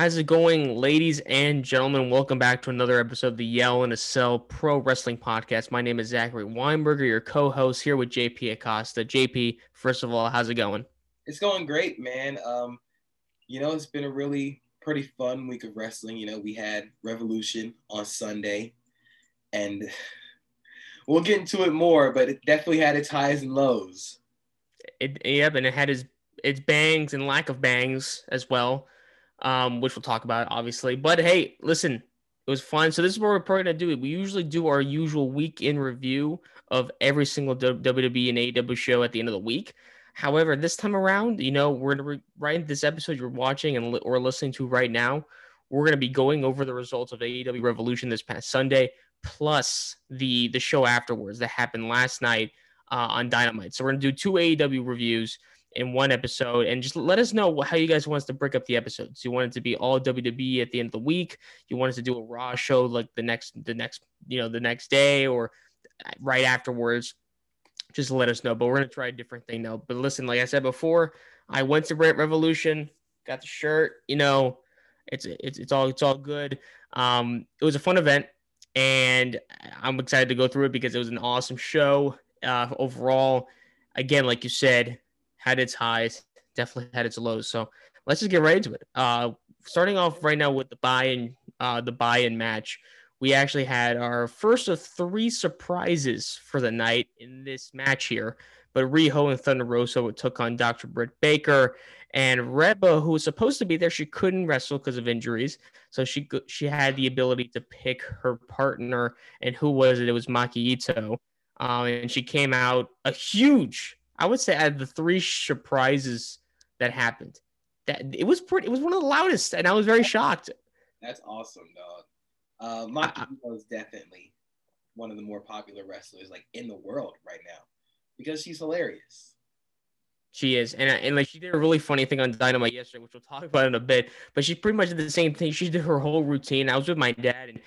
How's it going, ladies and gentlemen? Welcome back to another episode of the Yell in a Cell Pro Wrestling Podcast. My name is Zachary Weinberger, your co-host here with JP Acosta. JP, first of all, how's it going? It's going great, man. Um, you know, it's been a really pretty fun week of wrestling. You know, we had Revolution on Sunday, and we'll get into it more, but it definitely had its highs and lows. It, yep, and it had its its bangs and lack of bangs as well um, which we'll talk about, obviously. But hey, listen, it was fun. So this is what we're probably gonna do. It. We usually do our usual week in review of every single WWE and AEW show at the end of the week. However, this time around, you know, we're gonna re- this episode you're watching and li- or listening to right now. We're gonna be going over the results of AEW Revolution this past Sunday, plus the the show afterwards that happened last night uh, on Dynamite. So we're gonna do two AEW reviews in one episode and just let us know how you guys want us to break up the episodes. You want it to be all WWE at the end of the week. You want us to do a Raw show like the next, the next, you know, the next day or right afterwards. Just let us know. But we're gonna try a different thing now. But listen, like I said before, I went to Brent Revolution, got the shirt. You know, it's it's it's all it's all good. Um, it was a fun event, and I'm excited to go through it because it was an awesome show uh, overall. Again, like you said, had its highs, definitely had its lows. So let's just get right into it. Uh, starting off right now with the buy-in, uh, the buy-in match. We actually had our first of three surprises for the night in this match here. But Riho and Thunder Rosa took on Dr. Britt Baker and Reba, who was supposed to be there, she couldn't wrestle because of injuries. So she she had the ability to pick her partner, and who was it? It was Maki Ito, um, and she came out a huge I would say out of the three surprises that happened, that it was pretty. It was one of the loudest, and I was very shocked. That's awesome, dog. Uh, Maki is definitely one of the more popular wrestlers like in the world right now because she's hilarious. She is, and and like she did a really funny thing on Dynamite yesterday, which we'll talk about in a bit. But she pretty much did the same thing. She did her whole routine. I was with my dad, and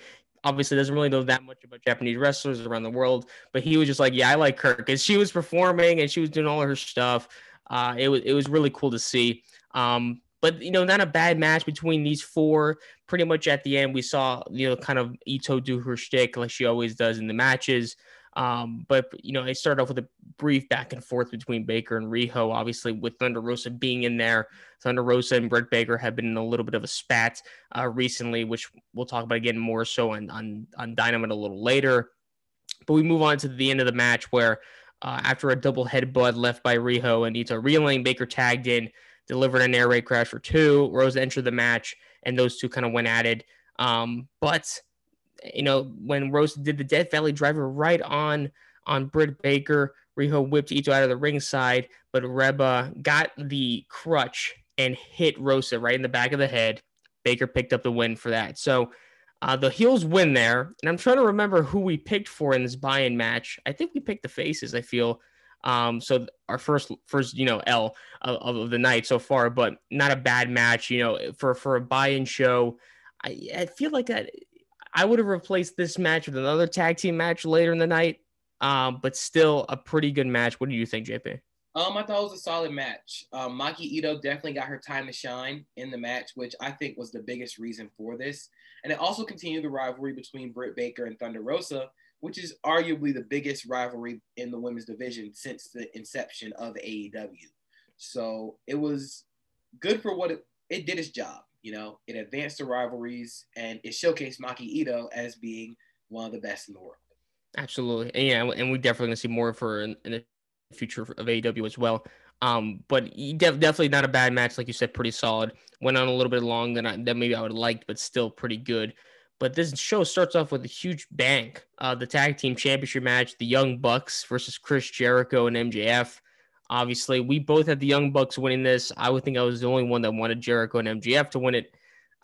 obviously doesn't really know that much about Japanese wrestlers around the world, but he was just like, yeah, I like her because she was performing and she was doing all her stuff. Uh, it was it was really cool to see. Um, but you know, not a bad match between these four. Pretty much at the end, we saw you know kind of Ito do her shtick like she always does in the matches. Um, but you know, it started off with a brief back and forth between Baker and Riho. Obviously, with Thunder Rosa being in there, Thunder Rosa and Britt Baker have been in a little bit of a spat uh, recently, which we'll talk about again more so on on on Dynamite a little later. But we move on to the end of the match where, uh, after a double headbutt left by Riho and Ito reeling, Baker tagged in, delivered an air raid crash for two. Rosa entered the match, and those two kind of went at it. Um, but you know, when Rose did the Death Valley Driver right on on Britt Baker, Riho whipped Ito out of the ringside, but Reba got the crutch and hit Rosa right in the back of the head. Baker picked up the win for that. So uh, the heels win there, and I'm trying to remember who we picked for in this buy-in match. I think we picked the faces. I feel. Um, so our first, first, you know, L of, of the night so far, but not a bad match. You know, for for a buy-in show, I, I feel like that I would have replaced this match with another tag team match later in the night, um, but still a pretty good match. What do you think, JP? Um, I thought it was a solid match. Um, Maki Ito definitely got her time to shine in the match, which I think was the biggest reason for this. And it also continued the rivalry between Britt Baker and Thunder Rosa, which is arguably the biggest rivalry in the women's division since the inception of AEW. So it was good for what it, it did its job. You know, it advanced the rivalries and it showcased Maki Ito as being one of the best in the world. Absolutely, and yeah, and we definitely gonna see more her in, in the future of AEW as well. Um, but def- definitely not a bad match, like you said, pretty solid. Went on a little bit long than I, than maybe I would have liked, but still pretty good. But this show starts off with a huge bang. Uh, the tag team championship match, the Young Bucks versus Chris Jericho and MJF. Obviously, we both had the Young Bucks winning this. I would think I was the only one that wanted Jericho and MJF to win it.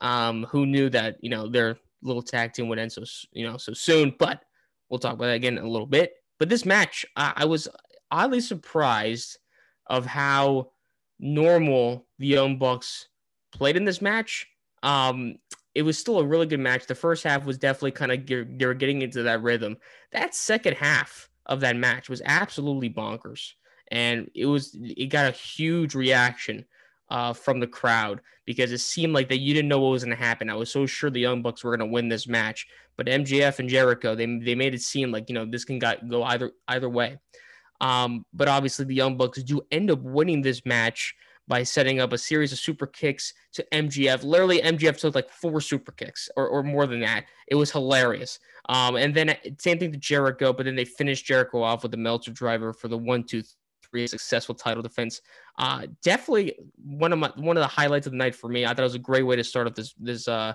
Um, who knew that you know their little tag team would end so you know so soon? But we'll talk about that again in a little bit. But this match, I, I was oddly surprised of how normal the Young Bucks played in this match. Um, it was still a really good match. The first half was definitely kind of they were getting into that rhythm. That second half of that match was absolutely bonkers and it was it got a huge reaction uh, from the crowd because it seemed like that you didn't know what was going to happen. I was so sure the Young Bucks were going to win this match, but MJF and Jericho they they made it seem like you know this can go either either way. Um, but obviously the Young Bucks do end up winning this match by setting up a series of super kicks to MJF. Literally, MJF took like four super kicks or, or more than that. It was hilarious. Um, and then same thing to Jericho, but then they finished Jericho off with the Meltzer driver for the one, two, three successful title defense. Uh, definitely one of my one of the highlights of the night for me. I thought it was a great way to start up this this uh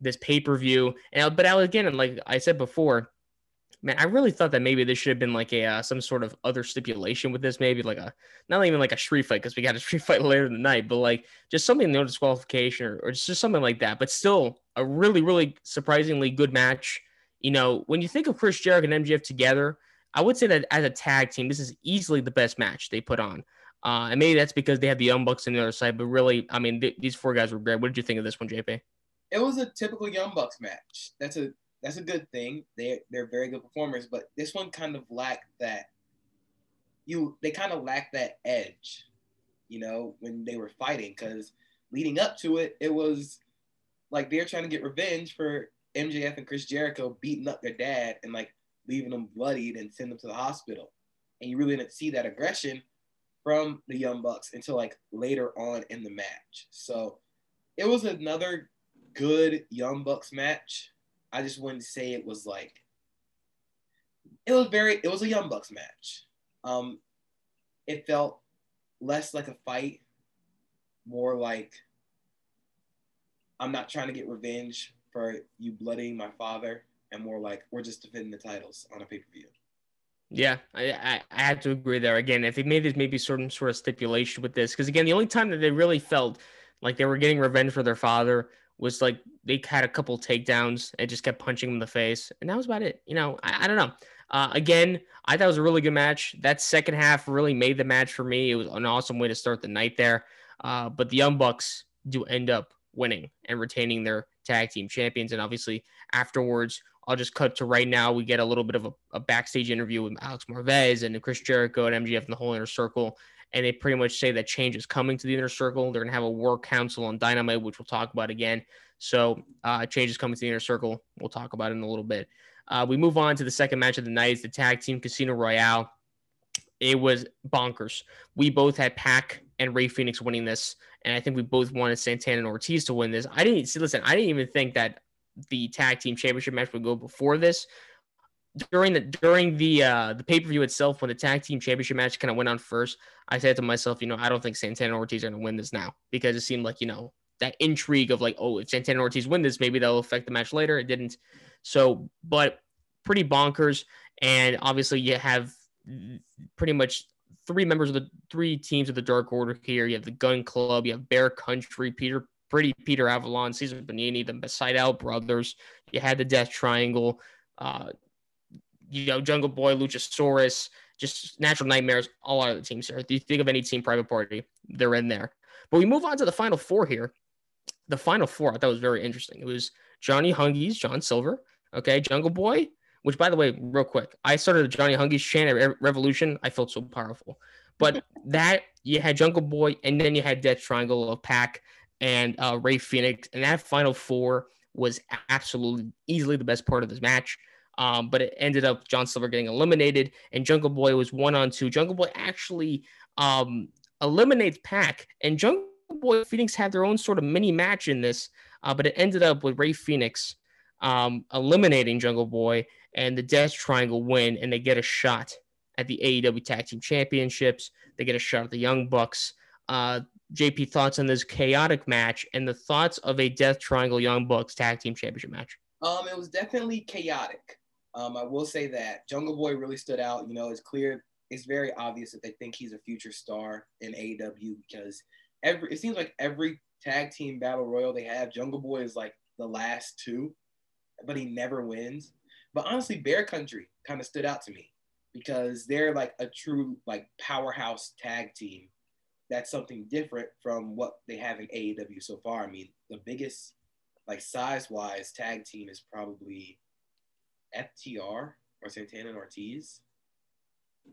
this pay per view. And but I again, like I said before, man, I really thought that maybe this should have been like a uh, some sort of other stipulation with this, maybe like a not even like a street fight because we got a street fight later in the night, but like just something no disqualification or, or just something like that. But still, a really really surprisingly good match. You know, when you think of Chris Jericho and MJF together, I would say that as a tag team, this is easily the best match they put on. Uh, and maybe that's because they have the Young Bucks on the other side, but really, I mean, th- these four guys were great. What did you think of this one, JP? It was a typical Young Bucks match. That's a that's a good thing. They they're very good performers, but this one kind of lacked that. You they kind of lacked that edge, you know, when they were fighting. Because leading up to it, it was like they're trying to get revenge for MJF and Chris Jericho beating up their dad and like leaving them bloodied and send them to the hospital. And you really didn't see that aggression from the Young Bucks until like later on in the match. So it was another good Young Bucks match. I just to say it was like it was very it was a Young Bucks match. Um it felt less like a fight, more like I'm not trying to get revenge for you bloodying my father, and more like we're just defending the titles on a pay per view. Yeah, I, I, I have to agree there. Again, if they made this maybe certain sort of stipulation with this, because again, the only time that they really felt like they were getting revenge for their father was like they had a couple takedowns and just kept punching him in the face, and that was about it. You know, I, I don't know. Uh, again, I thought it was a really good match. That second half really made the match for me. It was an awesome way to start the night there. Uh, but the Young Bucks do end up winning and retaining their tag team champions. And obviously, afterwards, I'll just cut to right now. We get a little bit of a, a backstage interview with Alex Marvez and Chris Jericho and MJF and the whole inner circle. And they pretty much say that change is coming to the inner circle. They're going to have a work council on Dynamite, which we'll talk about again. So, uh, change is coming to the inner circle. We'll talk about it in a little bit. Uh, we move on to the second match of the night. The tag team Casino Royale. It was bonkers. We both had Pac and Rey Fenix winning this, and I think we both wanted Santana and Ortiz to win this. I didn't see. Listen, I didn't even think that the tag team championship match would go before this. During the during the uh, the pay per view itself, when the tag team championship match kind of went on first, I said to myself, you know, I don't think Santana Ortiz are going to win this now because it seemed like you know that intrigue of like, oh, if Santana Ortiz win this, maybe that'll affect the match later. It didn't. So, but pretty bonkers. And obviously, you have pretty much three members of the three teams of the Dark Order here. You have the Gunn Club, you have Bear Country, Peter Pretty Peter Avalon, Cezar Bononi, the Sydal brothers. You had the Death Triangle, uh, you know, Jungle Boy, Luchasaurus, just Natural Nightmares, all out of the teams here. If you think of any team private party, they're in there. But we move on to the final four here. The final four I thought was very interesting. It was Johnny Hungies, John Silver, okay, Jungle Boy, which by the way, real quick, I started a Johnny Hungies chant at Revolution. I felt so powerful. But that you had Jungle Boy, and then you had Death Triangle of Pac and uh, Rey Fenix, and that final four was absolutely easily the best part of this match. Um, but it ended up John Silver getting eliminated, and Jungle Boy was one on two. Jungle Boy actually um, eliminates Pac, and Jungle Boy Fenix had their own sort of mini match in this, uh, but it ended up with Rey Fenix um, eliminating Jungle Boy and the Death Triangle win, and they get a shot at the AEW Tag Team Championships. They get a shot at the Young Bucks. Uh, JP, thoughts on this chaotic match and the thoughts of a Death Triangle Young Bucks Tag Team Championship match? Um, it was definitely chaotic. Um, I will say that Jungle Boy really stood out. You know, it's clear, it's very obvious that they think he's a future star in AEW because every it seems like every tag team battle royal they have, Jungle Boy is like the last two, but he never wins. But honestly, Bear Country kind of stood out to me because they're like a true like powerhouse tag team that's something different from what they have in AEW so far. I mean, the biggest, like size wise, tag team is probably FTR or Santana and Ortiz.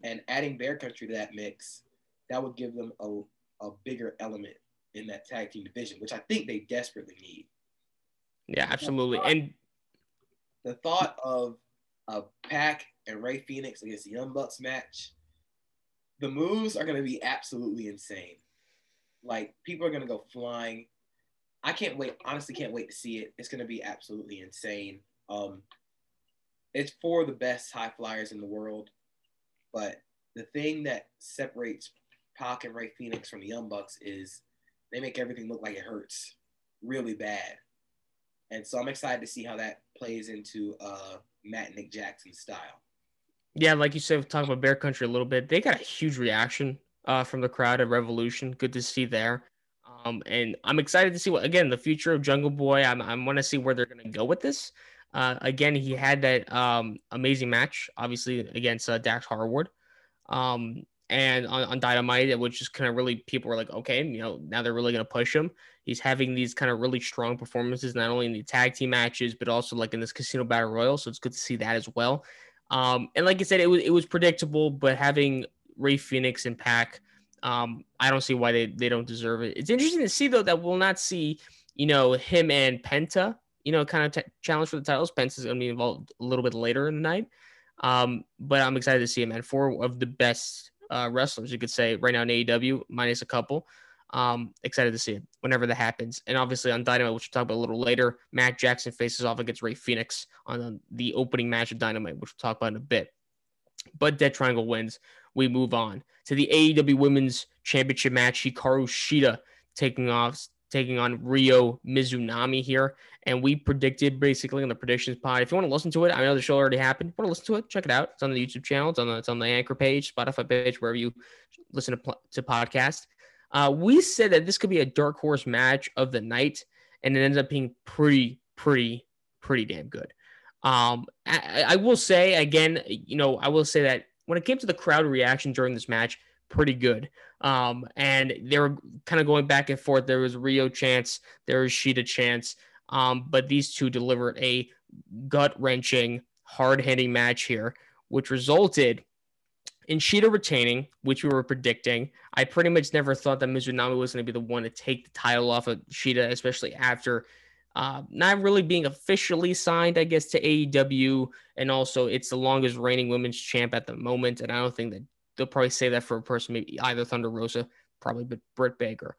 And adding Bear Country to that mix, that would give them a, a bigger element in that tag team division, which I think they desperately need. Yeah, absolutely. And the thought of a Pac and Rey Fenix against the Young Bucks match, the moves are going to be absolutely insane. Like people are going to go flying. I can't wait. Honestly, can't wait to see it. It's going to be absolutely insane. Um, it's for the best high flyers in the world, but the thing that separates Pac and Rey Fenix from the Young Bucks is they make everything look like it hurts really bad. And so I'm excited to see how that plays into uh, Matt Nick Jackson style. Yeah, like you said, talking about Bear Country a little bit, they got a huge reaction uh, from the crowd at Revolution. Good to see there. Um, and I'm excited to see what again the future of Jungle Boy. I'm I want to see where they're going to go with this. Uh, again, he had that um, amazing match, obviously against uh, Dax Harwood, um, and on, on Dynamite, which just kind of really people were like, okay, you know, now they're really going to push him. He's having these kind of really strong performances, not only in the tag team matches, but also like in this Casino Battle Royal. So it's good to see that as well. Um, and like I said, it was it was predictable, but having Rey Fenix and Pac, um, I don't see why they, they don't deserve it. It's interesting to see though that we'll not see, you know, him and Penta, you know, kind of t- challenge for the titles. Penta's going to be involved a little bit later in the night. Um, but I'm excited to see him, And Four of the best uh, wrestlers, you could say, right now in AEW, minus a couple. Um, excited to see it whenever that happens. And obviously on Dynamite, which we'll talk about a little later, Matt Jackson faces off against Rey Fenix on the opening match of Dynamite, which we'll talk about in a bit. But Dead Triangle wins. We move on to the AEW Women's Championship match. Hikaru Shida taking off, taking on Ryo Mizunami here. And we predicted basically on the predictions pod. If you want to listen to it, I know the show already happened. Want to listen to it? Check it out. It's on the YouTube channel. It's on the, it's on the Anchor page, Spotify page, wherever you listen to, to podcast. Uh, we said that this could be a dark horse match of the night, and it ends up being pretty, pretty, pretty damn good. Um, I, I will say again, you know, I will say that when it came to the crowd reaction during this match, pretty good. Um, and they were kind of going back and forth. There was Ryo chance, there was Shida chance, um, but these two delivered a gut wrenching, hard hitting match here, which resulted in Shida retaining, which we were predicting, I pretty much never thought that Mizunami was going to be the one to take the title off of Shida, especially after uh, not really being officially signed, I guess, to AEW. And also, it's the longest reigning women's champ at the moment. And I don't think that they'll probably say that for a person, maybe either Thunder Rosa, probably, but Britt Baker.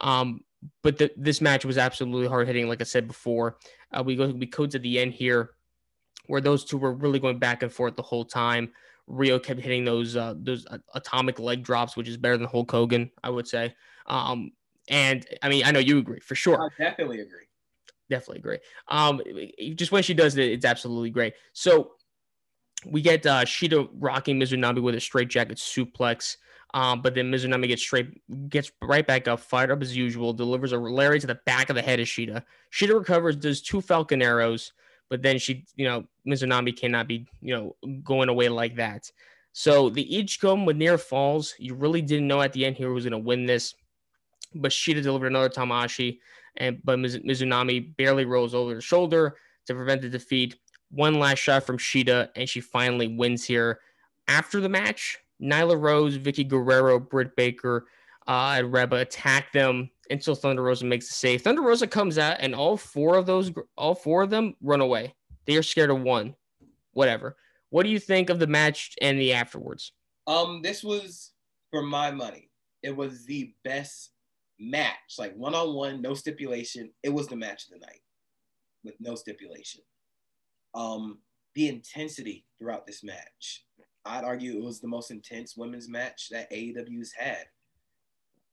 Um, but the, this match was absolutely hard hitting, like I said before. Uh, we go we go to the end here, where those two were really going back and forth the whole time. Ryo kept hitting those uh, those atomic leg drops, which is better than Hulk Hogan, I would say. Um, and I mean, I know you agree for sure. I definitely agree. Definitely agree. Um, just when she does it, it's absolutely great. So we get uh, Shida rocking Mizunami with a straight jacket suplex. Um, but then Mizunami gets straight, gets right back up, fired up as usual, delivers a lariat to the back of the head of Shida. Shida recovers, does two Falcon arrows, but then she, you know, Mizunami cannot be, you know, going away like that. So the each come with near falls. You really didn't know at the end here was going to win this, but Shida delivered another Tamashi, and but Mizunami barely rolls over the shoulder to prevent the defeat. One last shot from Shida, and she finally wins here. After the match, Nyla Rose, Vickie Guerrero, Britt Baker, uh, and Reba attack them until Thunder Rosa makes the save. Thunder Rosa comes out, and all four of those, all four of them run away. They are scared of one. Whatever. What do you think of the match and the afterwards? Um, this was for my money. It was the best match, like one on one, no stipulation. It was the match of the night with no stipulation. Um, the intensity throughout this match, I'd argue it was the most intense women's match that AEW's had.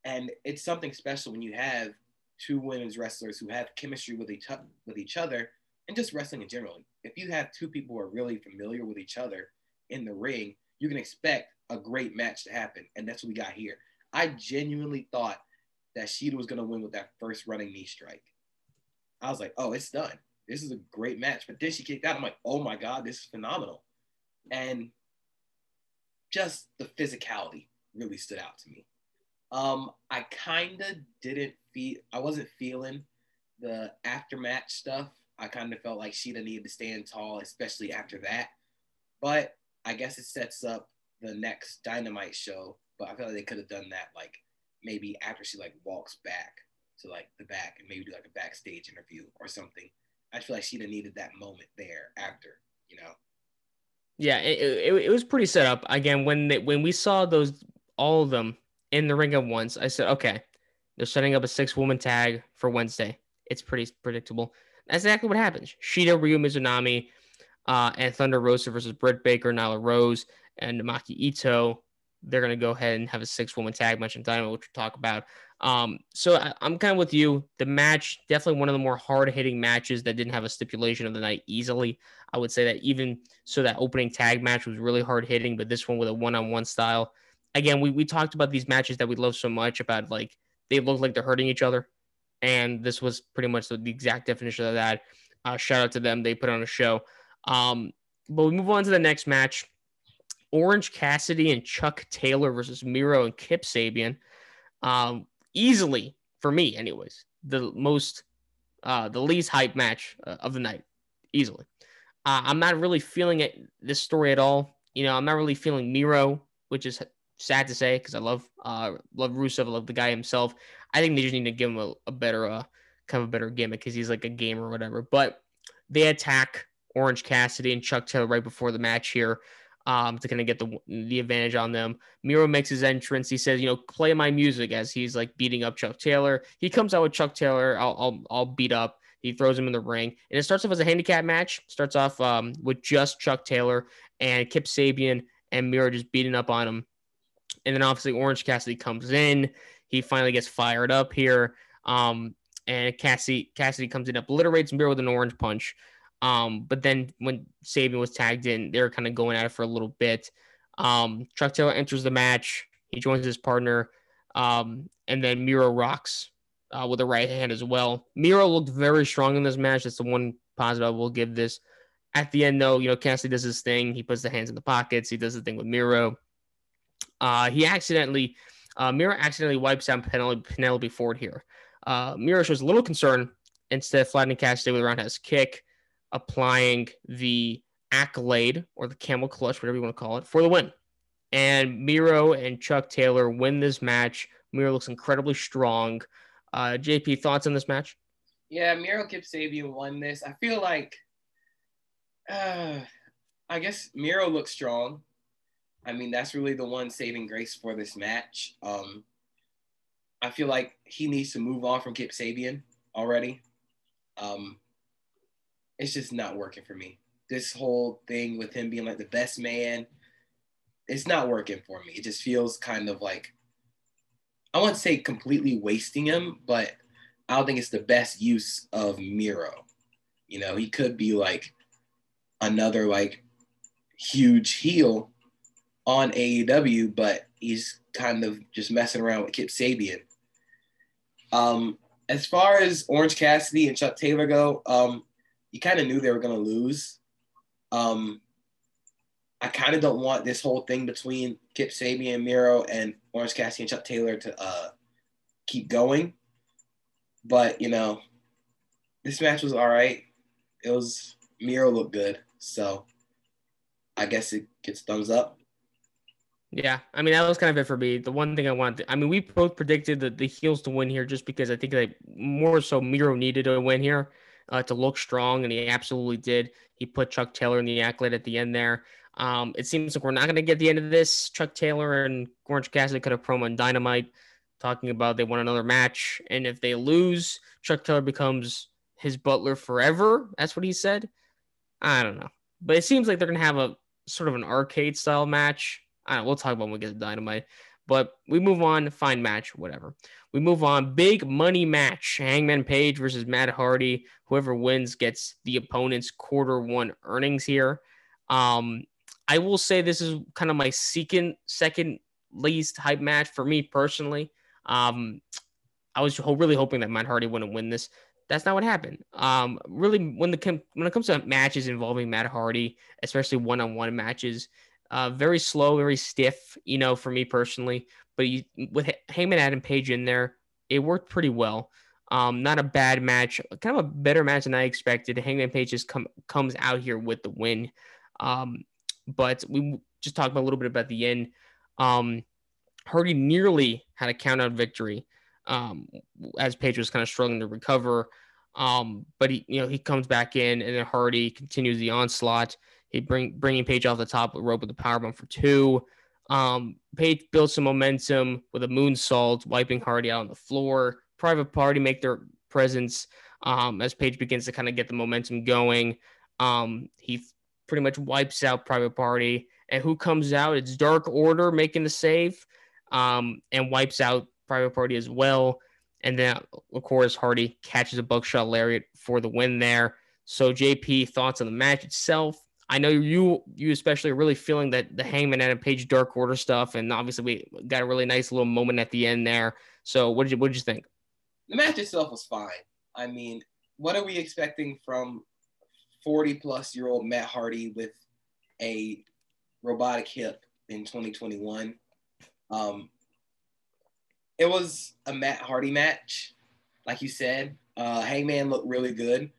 And it's something special when you have two women's wrestlers who have chemistry with each with each other and just wrestling in general. If you have two people who are really familiar with each other in the ring, you can expect a great match to happen. And that's what we got here. I genuinely thought that Shida was going to win with that first running knee strike. I was like, oh, it's done. This is a great match. But then she kicked out. I'm like, oh my God, this is phenomenal. And just the physicality really stood out to me. Um, I kind of didn't feel, I wasn't feeling the aftermatch stuff. I kind of felt like Shida needed to stand tall, especially after that. But I guess it sets up the next Dynamite show. But I feel like they could have done that like maybe after she like walks back to like the back and maybe do like a backstage interview or something. I feel like she'd have needed that moment there after, you know. Yeah, it, it, it was pretty set up. Again, when they, when we saw those all of them in the ring at once, I said, okay, they're setting up a six woman tag for Wednesday. It's pretty predictable. That's exactly what happens. Shida, Ryo Mizunami, uh, and Thunder Rosa versus Britt Baker, Nyla Rose, and Maki Ito. They're going to go ahead and have a six woman tag match in Dynamite, which we'll talk about. Um, so I, am kind of with you. The match, definitely one of the more hard hitting matches that didn't have a stipulation of the night easily. I would say that even so, that opening tag match was really hard hitting, but this one with a one on one style. Again, we, we talked about these matches that we love so much about like they look like they're hurting each other. And this was pretty much the, the exact definition of that. Uh, shout out to them. They put on a show. Um, but we move on to the next match Orange Cassidy and Chuck Taylor versus Miro and Kip Sabian. Um, easily, for me, anyways, the most, uh, the least hype match uh, of the night. Easily. Uh, I'm not really feeling it, this story at all. You know, I'm not really feeling Miro, which is sad to say because I love uh love Rusev, I love the guy himself. I think they just need to give him a, a better uh kind of a better gimmick because he's like a gamer or whatever. But they attack Orange Cassidy and Chuck Taylor right before the match here. Um, to kind of get the the advantage on them. Miro makes his entrance. He says, "You know, play my music." As he's like beating up Chuck Taylor, he comes out with Chuck Taylor. I'll I'll, I'll beat up. He throws him in the ring, and it starts off as a handicap match. Starts off um, with just Chuck Taylor and Kip Sabian and Miro just beating up on him. And then obviously Orange Cassidy comes in. He finally gets fired up here. Um, and Cassidy Cassidy comes in, obliterates Miro with an orange punch. Um, but then when Sabian was tagged in, they were kind of going at it for a little bit. Um, Chuck Taylor enters the match. He joins his partner. Um, and then Miro rocks uh, with a right hand as well. Miro looked very strong in this match. That's the one positive I will give this. At the end, though, you know, Cassidy does his thing. He puts the hands in the pockets. He does the thing with Miro. Uh, he accidentally, uh, Miro accidentally wipes out Penelope, Penelope Ford here. Uh, Miro shows a little concern instead of flattening Cassidy with a roundhouse kick, applying the accolade or the camel clutch, whatever you want to call it, for the win. And Miro and Chuck Taylor win this match. Miro looks incredibly strong. Uh, JP, thoughts on this match? Yeah, Miro Kip Sabian won this. I feel like, uh, I guess Miro looks strong. I mean, that's really the one saving grace for this match. Um, I feel like he needs to move on from Kip Sabian already. Um, it's just not working for me. This whole thing with him being like the best man, it's not working for me. It just feels kind of like I wouldn't say completely wasting him, but I don't think it's the best use of Miro. You know, he could be like another like huge heel on AEW, but he's kind of just messing around with Kip Sabian. Um, as far as Orange Cassidy and Chuck Taylor go, um, you kind of knew they were going to lose. Um, I kind of don't want this whole thing between Kip Sabian, Miro, and Orange Cassidy and Chuck Taylor to uh, keep going. But, you know, this match was all right. It was, Miro looked good. So I guess it gets thumbs up. Yeah, I mean that was kind of it for me. The one thing I wanted, to, I mean, we both predicted the, the heels to win here just because I think that more so Miro needed a win here uh, to look strong, and he absolutely did. He put Chuck Taylor in the accolade at the end there. Um, it seems like we're not going to get the end of this. Chuck Taylor and Orange Cassidy could have promo on Dynamite talking about they won another match, and if they lose, Chuck Taylor becomes his butler forever. That's what he said. I don't know, but it seems like they're going to have a sort of an arcade style match I we'll talk about when we get to Dynamite. But we move on, fine match, whatever. We move on, big money match. Hangman Page versus Matt Hardy. Whoever wins gets the opponent's quarter one earnings here. Um, I will say this is kind of my second second least hype match for me personally. Um, I was really hoping that Matt Hardy wouldn't win this. That's not what happened. Um, really, when the when it comes to matches involving Matt Hardy, especially one on one matches, uh, very slow, very stiff, you know, for me personally. But you, with Hangman Adam Page in there, it worked pretty well. Um, not a bad match, kind of a better match than I expected. Hangman Page just come comes out here with the win. Um, but we just talked a little bit about the end. Um, Hardy nearly had a count out victory um, as Page was kind of struggling to recover. Um, but he, you know, he comes back in, and then Hardy continues the onslaught. He bring bringing Page off the top with rope with the powerbomb for two. Um, Page builds some momentum with a moonsault, wiping Hardy out on the floor. Private Party make their presence um, as Page begins to kind of get the momentum going. Um, he pretty much wipes out Private Party. And who comes out? It's Dark Order making the save um, and wipes out Private Party as well. And then, of course, Hardy catches a buckshot lariat for the win there. So, JP, thoughts on the match itself? I know you, you especially, are really feeling that the Hangman and Page Dark Order stuff, and obviously we got a really nice little moment at the end there. So, what did you, what did you think? The match itself was fine. I mean, what are we expecting from 40 plus year old Matt Hardy with a robotic hip in 2021? Um, it was a Matt Hardy match, like you said. Uh, Hangman looked really good.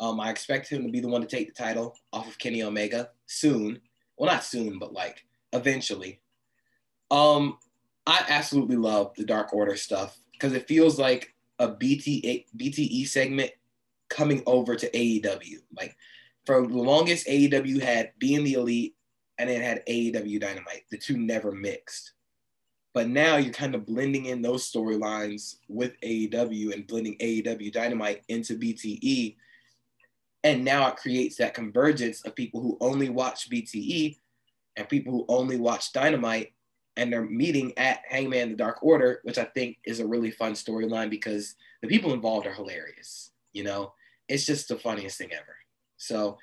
Um, I expect him to be the one to take the title off of Kenny Omega soon. Well, not soon, but like eventually. Um, I absolutely love the Dark Order stuff because it feels like a BT, BTE segment coming over to AEW. Like for the longest, AEW had being the elite and it had AEW Dynamite. The two never mixed. But now you're kind of blending in those storylines with AEW and blending AEW Dynamite into BTE. And now it creates that convergence of people who only watch BTE and people who only watch Dynamite. And they're meeting at Hangman the Dark Order, which I think is a really fun storyline because the people involved are hilarious. You know, it's just the funniest thing ever. So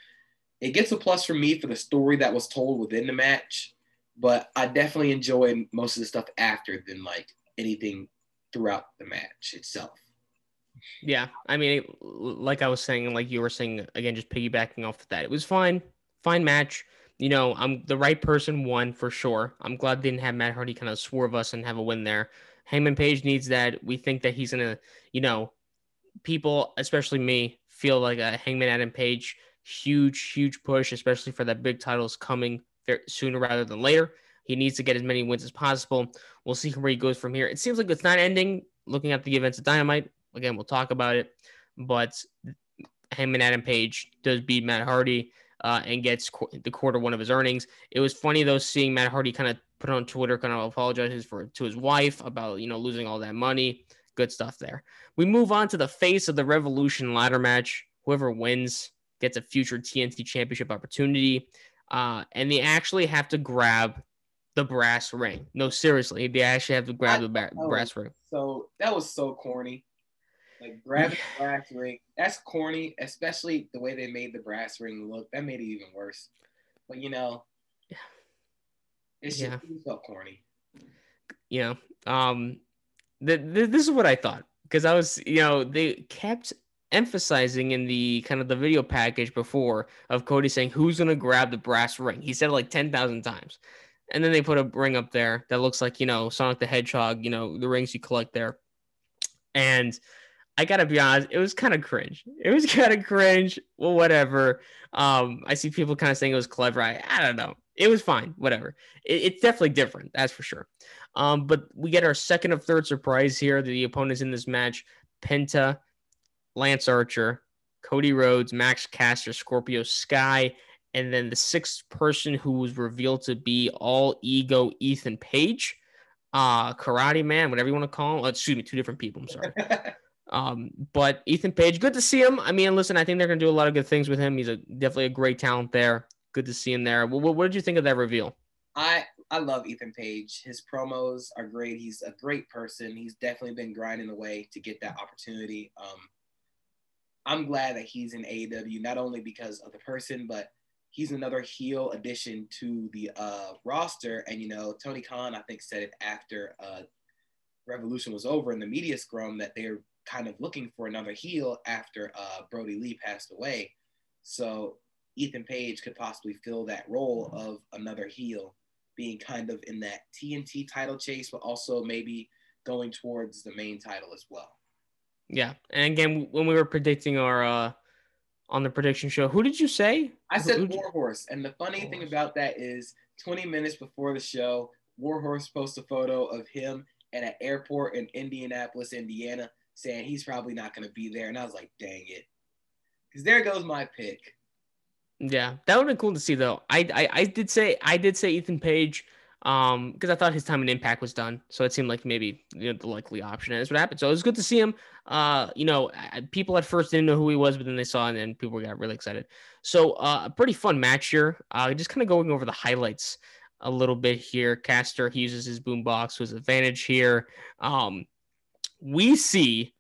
it gets a plus for me for the story that was told within the match but I definitely enjoy most of the stuff after than like anything throughout the match itself. Yeah, I mean, like I was saying, like you were saying again, just piggybacking off of that, it was fine, fine match. You know, I'm the right person won for sure. I'm glad they didn't have Matt Hardy kind of swerve us and have a win there. Hangman Page needs that. We think that he's gonna, you know, people, especially me, feel like a Hangman Adam Page huge, huge push, especially for that big titles coming sooner rather than later. He needs to get as many wins as possible. We'll see where he goes from here. It seems like it's not ending. Looking at the events of Dynamite, again, we'll talk about it. But him and Adam Page does beat Matt Hardy uh, and gets qu- the quarter one of his earnings. It was funny though seeing Matt Hardy kind of put on Twitter, kind of apologizes for to his wife about you know losing all that money. Good stuff there. We move on to the face of the Revolution ladder match. Whoever wins gets a future TNT Championship opportunity uh, and they actually have to grab the brass ring. No, seriously, they actually have to grab the ba- brass ring. So that was so corny. Like grab the brass ring, that's corny, especially the way they made the brass ring look. That made it even worse. But you know, it's just, yeah. it felt corny. Yeah. um, the, the, this is what I thought because I was, you know, they kept emphasizing in the kind of the video package before of Cody saying who's gonna grab the brass ring. He said it like ten thousand times, and then they put a ring up there that looks like you know Sonic the Hedgehog, you know the rings you collect there, and I gotta be honest, it was kind of cringe. It was kind of cringe. Well, whatever. Um, I see people kind of saying it was clever. I, I don't know. It was fine. Whatever. It, it's definitely different. That's for sure. Um, but we get our second of third surprise here. The opponents in this match, Penta Lance Archer, Cody Rhodes, Max Caster, Scorpio Sky, and then the sixth person who was revealed to be all ego Ethan Page, uh, Karate Man, whatever you want to call him. Oh, excuse me, two different people. I'm sorry. um, but Ethan Page, good to see him. I mean, listen, I think they're gonna do a lot of good things with him. He's a definitely a great talent there. Good to see him there. What, what did you think of that reveal? I I love Ethan Page. His promos are great. He's a great person. He's definitely been grinding away to get that opportunity. Um, I'm glad that he's in AEW, not only because of the person, but he's another heel addition to the uh, roster. And, you know, Tony Khan, I think, said it after uh, Revolution was over in the media scrum that they're kind of looking for another heel after uh, Brodie Lee passed away. So Ethan Page could possibly fill that role of another heel, being kind of in that TNT title chase, but also maybe going towards the main title as well. Yeah, and again, when we were predicting our uh on the prediction show, who did you say? I said Warhorse, and the funny thing about that is, 20 minutes before the show, Warhorse post a photo of him at an airport in Indianapolis, Indiana, saying he's probably not going to be there. And I was like, dang it. Because there goes my pick. Yeah, that would have been cool to see though. I, I I did say I did say Ethan Page, um, because I thought his time in Impact was done, so it seemed like maybe you know the likely option, that's what happened. So it was good to see him. Uh, you know, people at first didn't know who he was, but then they saw, and then people got really excited. So uh, a pretty fun match here. Uh, just kind of going over the highlights a little bit here. Caster he uses his boombox to his advantage here. Um, we see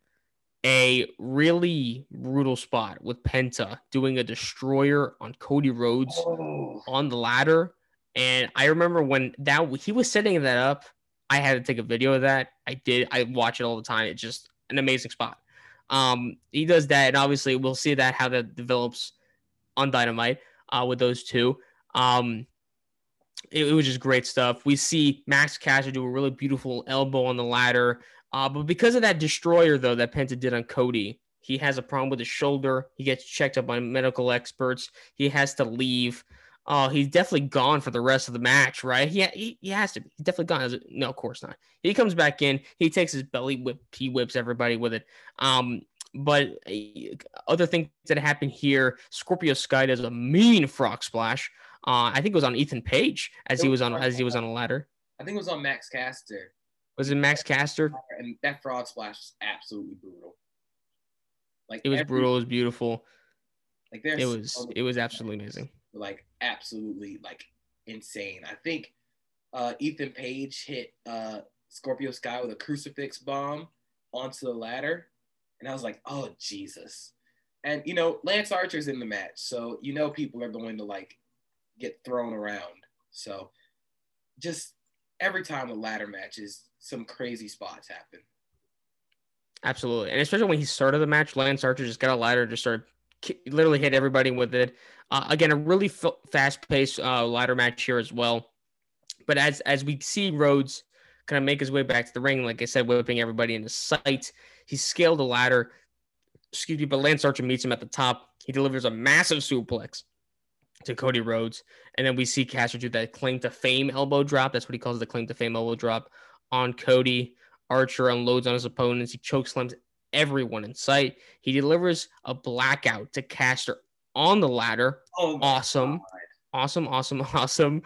a really brutal spot with Penta doing a destroyer on Cody Rhodes oh. on the ladder. And I remember when that he was setting that up, I had to take a video of that. I did. I watch it all the time. It's just an amazing spot. Um, he does that, and obviously we'll see that how that develops on Dynamite uh, with those two. Um, it, it, was just great stuff. We see Max Caster do a really beautiful elbow on the ladder. Uh, but because of that destroyer, though, that Penta did on Cody, he has a problem with his shoulder. He gets checked up by medical experts. He has to leave. Oh, he's definitely gone for the rest of the match, right? He, he, he has to be. He's definitely gone. No, of course not. He comes back in. He takes his belly whip. He whips everybody with it. Um, but uh, other things that happen here, Scorpio Sky does a mean frog splash. Uh, I think it was on Ethan Page as he was on as he was on a ladder. I think it was on Max Caster. Was it Max Caster? And that frog splash was absolutely brutal. Like it was every, brutal. It was beautiful. Like there, it was so it was absolutely amazing. Like absolutely like insane. I think uh, Ethan Page hit uh, Scorpio Sky with a crucifix bomb onto the ladder, and I was like, oh Jesus. And you know, Lance Archer's in the match, so you know people are going to like get thrown around. So just every time with ladder matches, some crazy spots happen. Absolutely, and especially when he started the match, Lance Archer just got a ladder, just started literally hit everybody with it. Uh, again, a really f- fast-paced uh, ladder match here as well. But as as we see Rhodes kind of make his way back to the ring, like I said, whipping everybody into sight, he scaled the ladder. Excuse me, but Lance Archer meets him at the top. He delivers a massive suplex to Cody Rhodes. And then we see Caster do that claim to fame elbow drop. That's what he calls the claim to fame elbow drop on Cody. Archer unloads on his opponents. He chokeslams everyone in sight. He delivers a blackout to Caster on the ladder. Oh awesome. God. Awesome, awesome, awesome.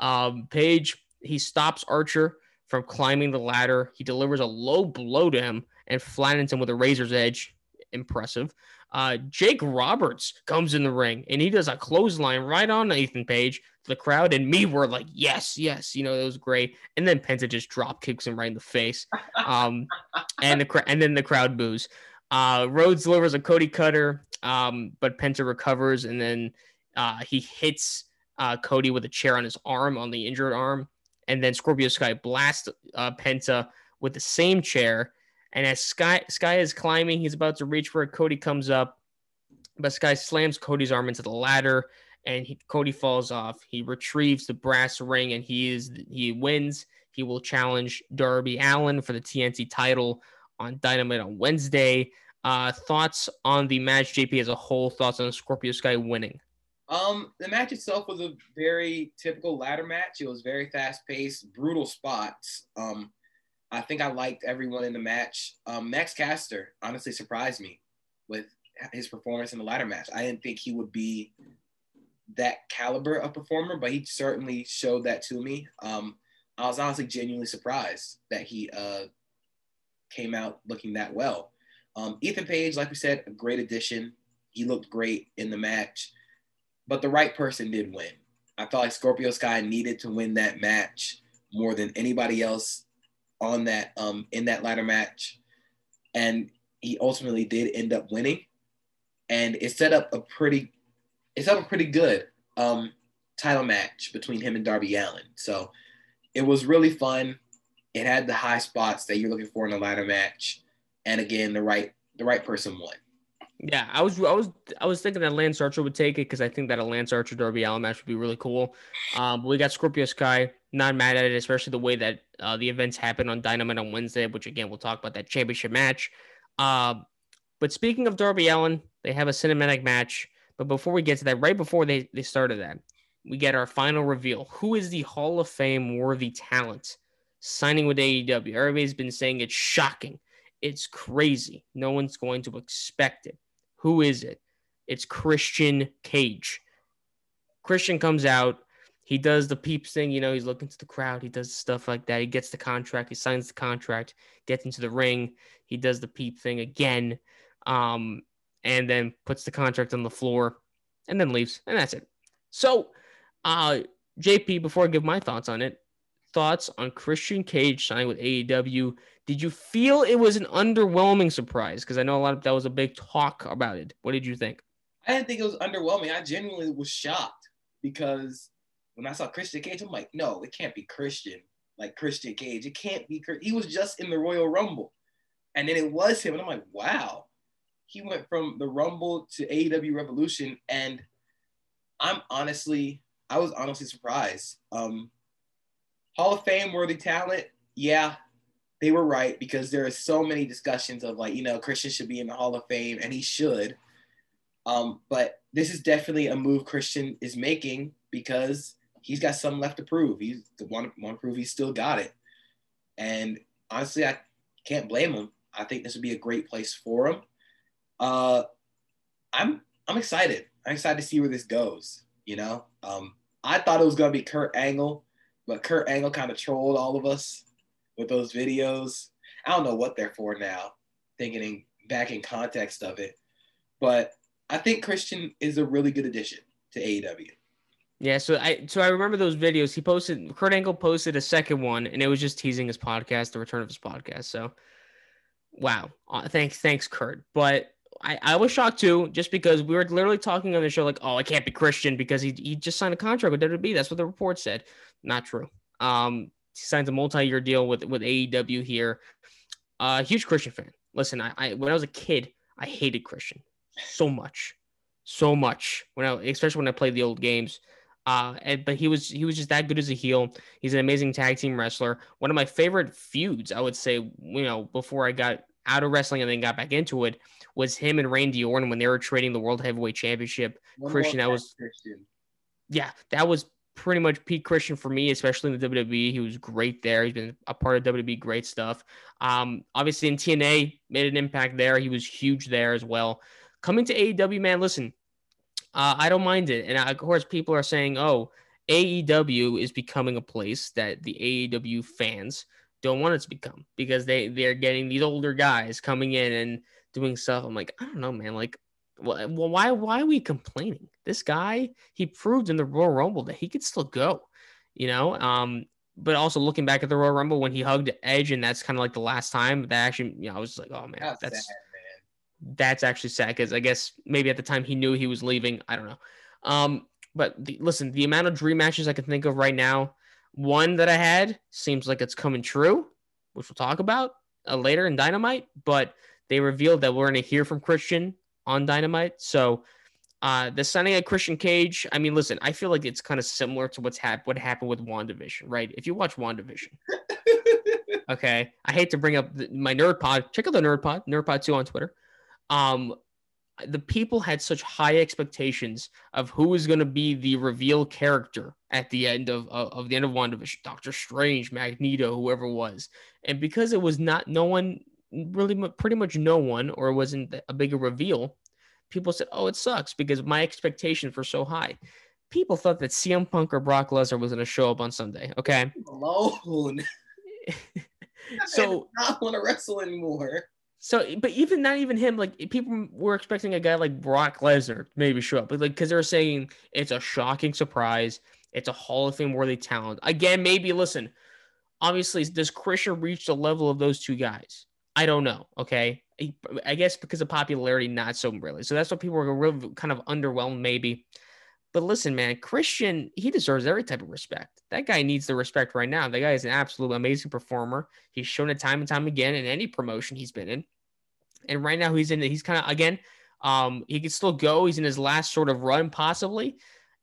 Um, Page, he stops Archer from climbing the ladder. He delivers a low blow to him and flattens him with a razor's edge. Impressive. Uh, Jake Roberts comes in the ring and he does a clothesline right on Ethan Page. The crowd and me were like, yes, yes, you know, that was great. And then Penta just drop kicks him right in the face. Um, and the and then the crowd boos. Uh, Rhodes delivers a Cody Cutter, um, but Penta recovers and then uh, he hits uh, Cody with a chair on his arm, on the injured arm. And then Scorpio Sky blasts uh, Penta with the same chair and as Sky Sky is climbing, he's about to reach where Cody comes up, but Sky slams Cody's arm into the ladder, and he, Cody falls off. He retrieves the brass ring, and he is he wins. He will challenge Darby Allin for the TNT title on Dynamite on Wednesday. Uh, thoughts on the match, JP, as a whole? Thoughts on Scorpio Sky winning? Um, the match itself was a very typical ladder match. It was very fast paced, brutal spots. Um, I think I liked everyone in the match. Um, Max Caster honestly surprised me with his performance in the ladder match. I didn't think he would be that caliber of performer, but he certainly showed that to me. Um, I was honestly genuinely surprised that he uh, came out looking that well. Um, Ethan Page, like we said, a great addition. He looked great in the match, but the right person did win. I felt like Scorpio Sky needed to win that match more than anybody else on that um in that ladder match, and he ultimately did end up winning, and it set up a pretty it set up a pretty good um title match between him and Darby Allin. So it was really fun. It had the high spots that you're looking for in a ladder match, and again, the right the right person won. Yeah, I was I was I was thinking that Lance Archer would take it because I think that a Lance Archer Darby Allin match would be really cool. Um, but we got Scorpio Sky, not mad at it, especially the way that uh, the events happen on Dynamite on Wednesday, which again we'll talk about that championship match. Uh, but speaking of Darby Allin, they have a cinematic match. But before we get to that, right before they, they started that, we get our final reveal. Who is the Hall of Fame worthy talent signing with AEW? Everybody's been saying it's shocking. It's crazy. No one's going to expect it. Who is it? It's Christian Cage. Christian comes out. He does the peeps thing, you know, he's looking to the crowd. He does stuff like that. He gets the contract. He signs the contract, gets into the ring. He does the peep thing again, um, and then puts the contract on the floor and then leaves. And that's it. So, uh, JP, before I give my thoughts on it, thoughts on Christian Cage signing with AEW. Did you feel it was an underwhelming surprise? Because I know a lot of that was a big talk about it. What did you think? I didn't think it was underwhelming. I genuinely was shocked because when I saw Christian Cage, I'm like, no, it can't be Christian. Like Christian Cage, it can't be. He was just in the Royal Rumble, and then it was him, and I'm like, wow, he went from the Rumble to AEW Revolution, and I'm honestly, I was honestly surprised. Um, Hall of Fame worthy talent, yeah, they were right because there are so many discussions of like, you know, Christian should be in the Hall of Fame, and he should. Um, but this is definitely a move Christian is making because he's got something left to prove. He's the one one prove he's still got it. And honestly, I can't blame him. I think this would be a great place for him. Uh, I'm I'm excited. I'm excited to see where this goes. You know, um, I thought it was gonna be Kurt Angle, but Kurt Angle kind of trolled all of us with those videos. I don't know what they're for now, thinking back in context of it, but I think Christian is a really good addition to AEW. Yeah, so I so I remember those videos. He posted Kurt Angle posted a second one, and it was just teasing his podcast, the return of his podcast. So, wow, uh, thanks, thanks, Kurt. But I, I was shocked too, just because we were literally talking on the show like, oh, I can't be Christian because he he just signed a contract with WWE. That's what the report said. Not true. Um, he signs a multi-year deal with with AEW here. Uh, huge Christian fan. Listen, I, I when I was a kid, I hated Christian so much, so much when I especially when I played the old games. Uh, and, but he was he was just that good as a heel. He's an amazing tag team wrestler. One of my favorite feuds, I would say, you know, before I got out of wrestling and then got back into it, was him and Randy Orton when they were trading the World Heavyweight Championship. One Christian, that was Christian. Yeah, that was pretty much Pete Christian for me, especially in the WWE. He was great there. He's been a part of WWE, great stuff. Um, obviously in TNA, made an impact there. He was huge there as well. Coming to AEW, man, listen, uh, I don't mind it. And of course, people are saying, oh, AEW is becoming a place that the AEW fans don't want it to become because they they're getting these older guys coming in and doing stuff. I'm like, I don't know, man. Like, well, why why are we complaining? This guy, he proved in the Royal Rumble that he could still go, you know. Um, but also looking back at the Royal Rumble when he hugged Edge, and that's kind of like the last time that actually, you know, I was like, oh man, that's, that's that's actually sad because I guess maybe at the time he knew he was leaving. I don't know. Um, but the, listen, the amount of dream matches I can think of right now, one that I had seems like it's coming true, which we'll talk about uh, later in Dynamite. But they revealed that we're going to hear from Christian on Dynamite. So uh, the signing of Christian Cage, I mean, listen, I feel like it's kind of similar to what's hap- what happened with WandaVision, right? If you watch WandaVision, okay, I hate to bring up the, my nerd pod. Check out the nerd pod, nerd pod two on Twitter um, the people had such high expectations of who was going to be the reveal character at the end of, of, of the end of WandaVision, Doctor Strange, Magneto, whoever was. And because it was not no one, really pretty much no one, or it wasn't a bigger reveal, people said, oh, it sucks because my expectations were so high. People thought that CM Punk or Brock Lesnar was going to show up on Sunday. Okay. Alone. so I don't want to wrestle anymore. So, but even not even him, like people were expecting a guy like Brock Lesnar maybe show up, but like because they're saying it's a shocking surprise, it's a Hall of Fame worthy talent. Again, maybe listen, obviously, does Christian reach the level of those two guys? I don't know. Okay, I guess because of popularity, not so really. So that's what people were really kind of underwhelmed, maybe. But listen, man, Christian, he deserves every type of respect. That guy needs the respect right now. That guy is an absolute amazing performer. He's shown it time and time again in any promotion he's been in. And right now he's in, he's kind of, again, um, he can still go. He's in his last sort of run, possibly.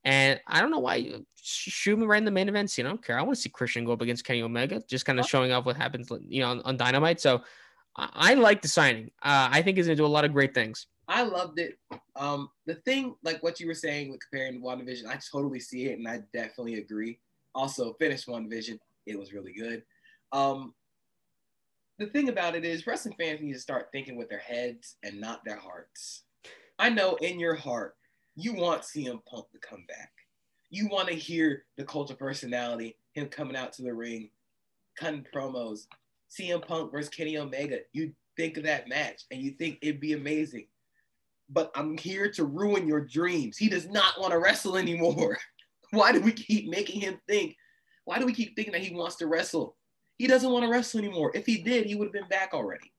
And I don't know why shoot me right in the main events. You know, I don't care. I want to see Christian go up against Kenny Omega, just kind of showing off what happens, you know, on, on Dynamite. So I, I, like the signing. Uh, I think he's going to do a lot of great things. I loved it. Um, the thing, like what you were saying with comparing to WandaVision, I totally see it and I definitely agree. Also, finished WandaVision, it was really good. Um, the thing about it is, wrestling fans need to start thinking with their heads and not their hearts. I know in your heart, you want CM Punk to come back. You want to hear the cult of personality, him coming out to the ring, cutting promos, CM Punk versus Kenny Omega. You think of that match and you think it'd be amazing. But I'm here to ruin your dreams. He does not want to wrestle anymore. Why do we keep making him think? Why do we keep thinking that he wants to wrestle? He doesn't want to wrestle anymore. If he did, he would have been back already.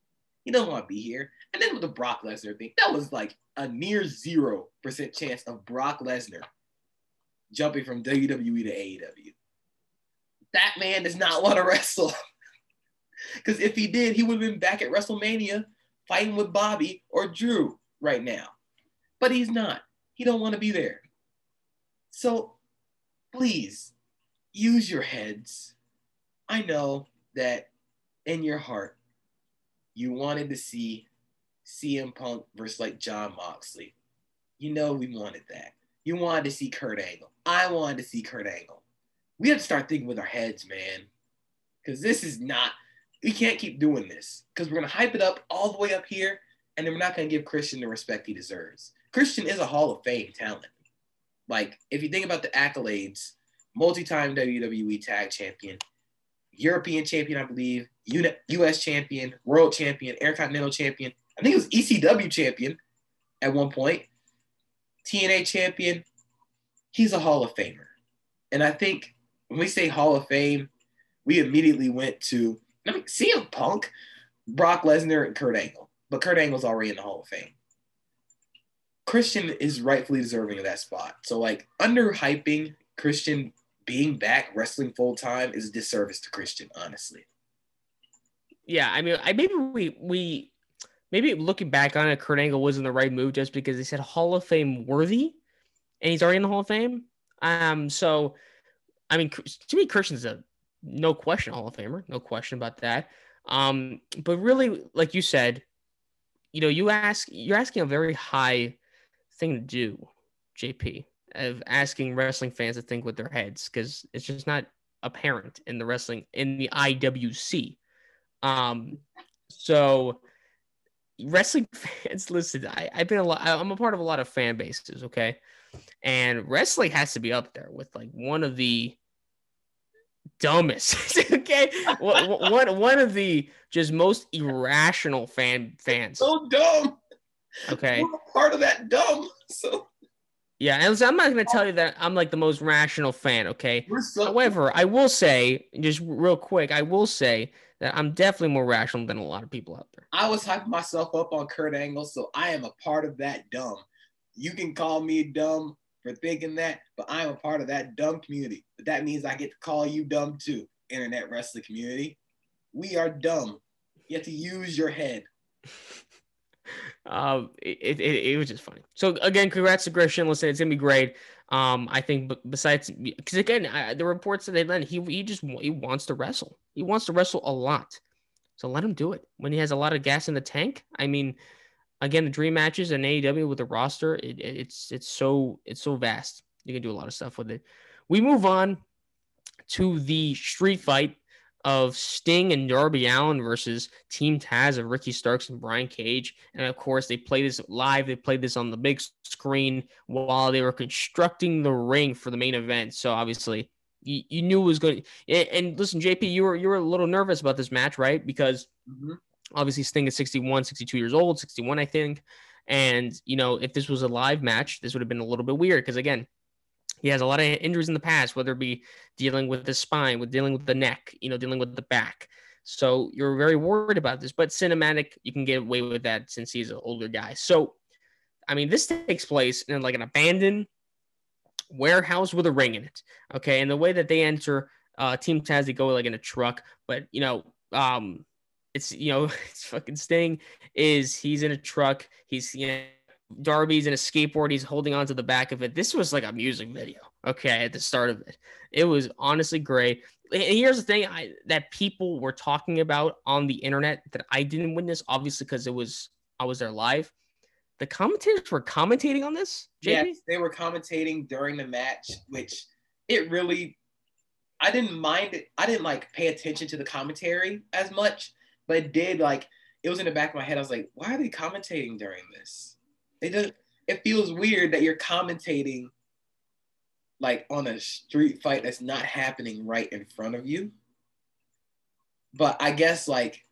He doesn't want to be here. And then with the Brock Lesnar thing, that was like a near zero percent chance of Brock Lesnar jumping from WWE to AEW. That man does not want to wrestle. Because if he did, he would have been back at WrestleMania fighting with Bobby or Drew right now. But he's not. He don't want to be there. So please use your heads. I know that in your heart you wanted to see CM Punk versus like Jon Moxley. You know we wanted that. You wanted to see Kurt Angle. I wanted to see Kurt Angle. We have to start thinking with our heads, man. Because this is not, we can't keep doing this. Because we're going to hype it up all the way up here, and we're not going to give Christian the respect he deserves. Christian is a Hall of Fame talent. Like, if you think about the accolades, multi time WWE tag champion, European champion, I believe, US champion, world champion, intercontinental champion. I think it was ECW champion at one point, TNA champion. He's a Hall of Famer. And I think when we say Hall of Fame, we immediately went to I mean, CM Punk, Brock Lesnar, and Kurt Angle. But Kurt Angle's already in the Hall of Fame. Christian is rightfully deserving of that spot. So, like, under hyping Christian being back wrestling full time is a disservice to Christian, honestly. Yeah, I mean, I maybe we we maybe looking back on it, Kurt Angle wasn't the right move just because he said Hall of Fame worthy, and he's already in the Hall of Fame. Um, so I mean, to me, Christian's a no question Hall of Famer, no question about that. Um, but really, like you said, you know, you ask, you're asking a very high thing to do, JP of asking wrestling fans to think with their heads because it's just not apparent in the wrestling in the IWC. Um, so wrestling fans, listen, I, I've been a lot, I'm a part of a lot of fan bases, okay, and wrestling has to be up there with like one of the dumbest, okay, one one of the just most irrational fan fans. So dumb. Okay, We're part of that dumb. So yeah, and I'm not going to tell you that I'm like the most rational fan, okay? So- However, I will say, just real quick, I will say that I'm definitely more rational than a lot of people out there. I was hyping myself up on Kurt Angle, so I am a part of that dumb. You can call me dumb for thinking that, but I am a part of that dumb community. But that means I get to call you dumb too, internet wrestling community. We are dumb. You have to use your head. um, it, it, it was just funny. So again, congrats to Christian. Listen, it's gonna be great. Um, I think besides because again, I, the reports that they then he he just he wants to wrestle. He wants to wrestle a lot. So let him do it when he has a lot of gas in the tank. I mean, again, the dream matches in AEW with the roster, it, it's it's so it's so vast. You can do a lot of stuff with it. We move on to the street fight of Sting and Darby Allin versus Team Taz of Ricky Starks and Brian Cage. And of course, they played this live. They played this on the big screen while they were constructing the ring for the main event. So obviously, you, you knew it was going to. And listen, JP, you were you were a little nervous about this match, right? Because mm-hmm. Obviously Sting is 61, 62 years old, 61, I think. And you know, if this was a live match, this would have been a little bit weird because again, he has a lot of injuries in the past, whether it be dealing with the spine, with dealing with the neck, you know, dealing with the back. So you're very worried about this, but cinematic, you can get away with that since he's an older guy. So, I mean, this takes place in like an abandoned warehouse with a ring in it. Okay. And the way that they enter, uh, Team Taz, they go like in a truck, but you know, um, it's, you know, it's fucking Sting is he's in a truck. He's, you know, Darby's in a skateboard. He's holding on to the back of it. This was like a music video. Okay, at the start of it, it was honestly great. And here's the thing I, that people were talking about on the internet that I didn't witness, obviously because it was I was there live. the commentators were commentating on this. JP? Yes, they were commentating during the match, which it really I didn't mind it. I didn't like pay attention to the commentary as much, but it did like it was in the back of my head. I was like, why are they commentating during this? It does it feels weird that you're commentating like on a street fight that's not happening right in front of you. But I guess like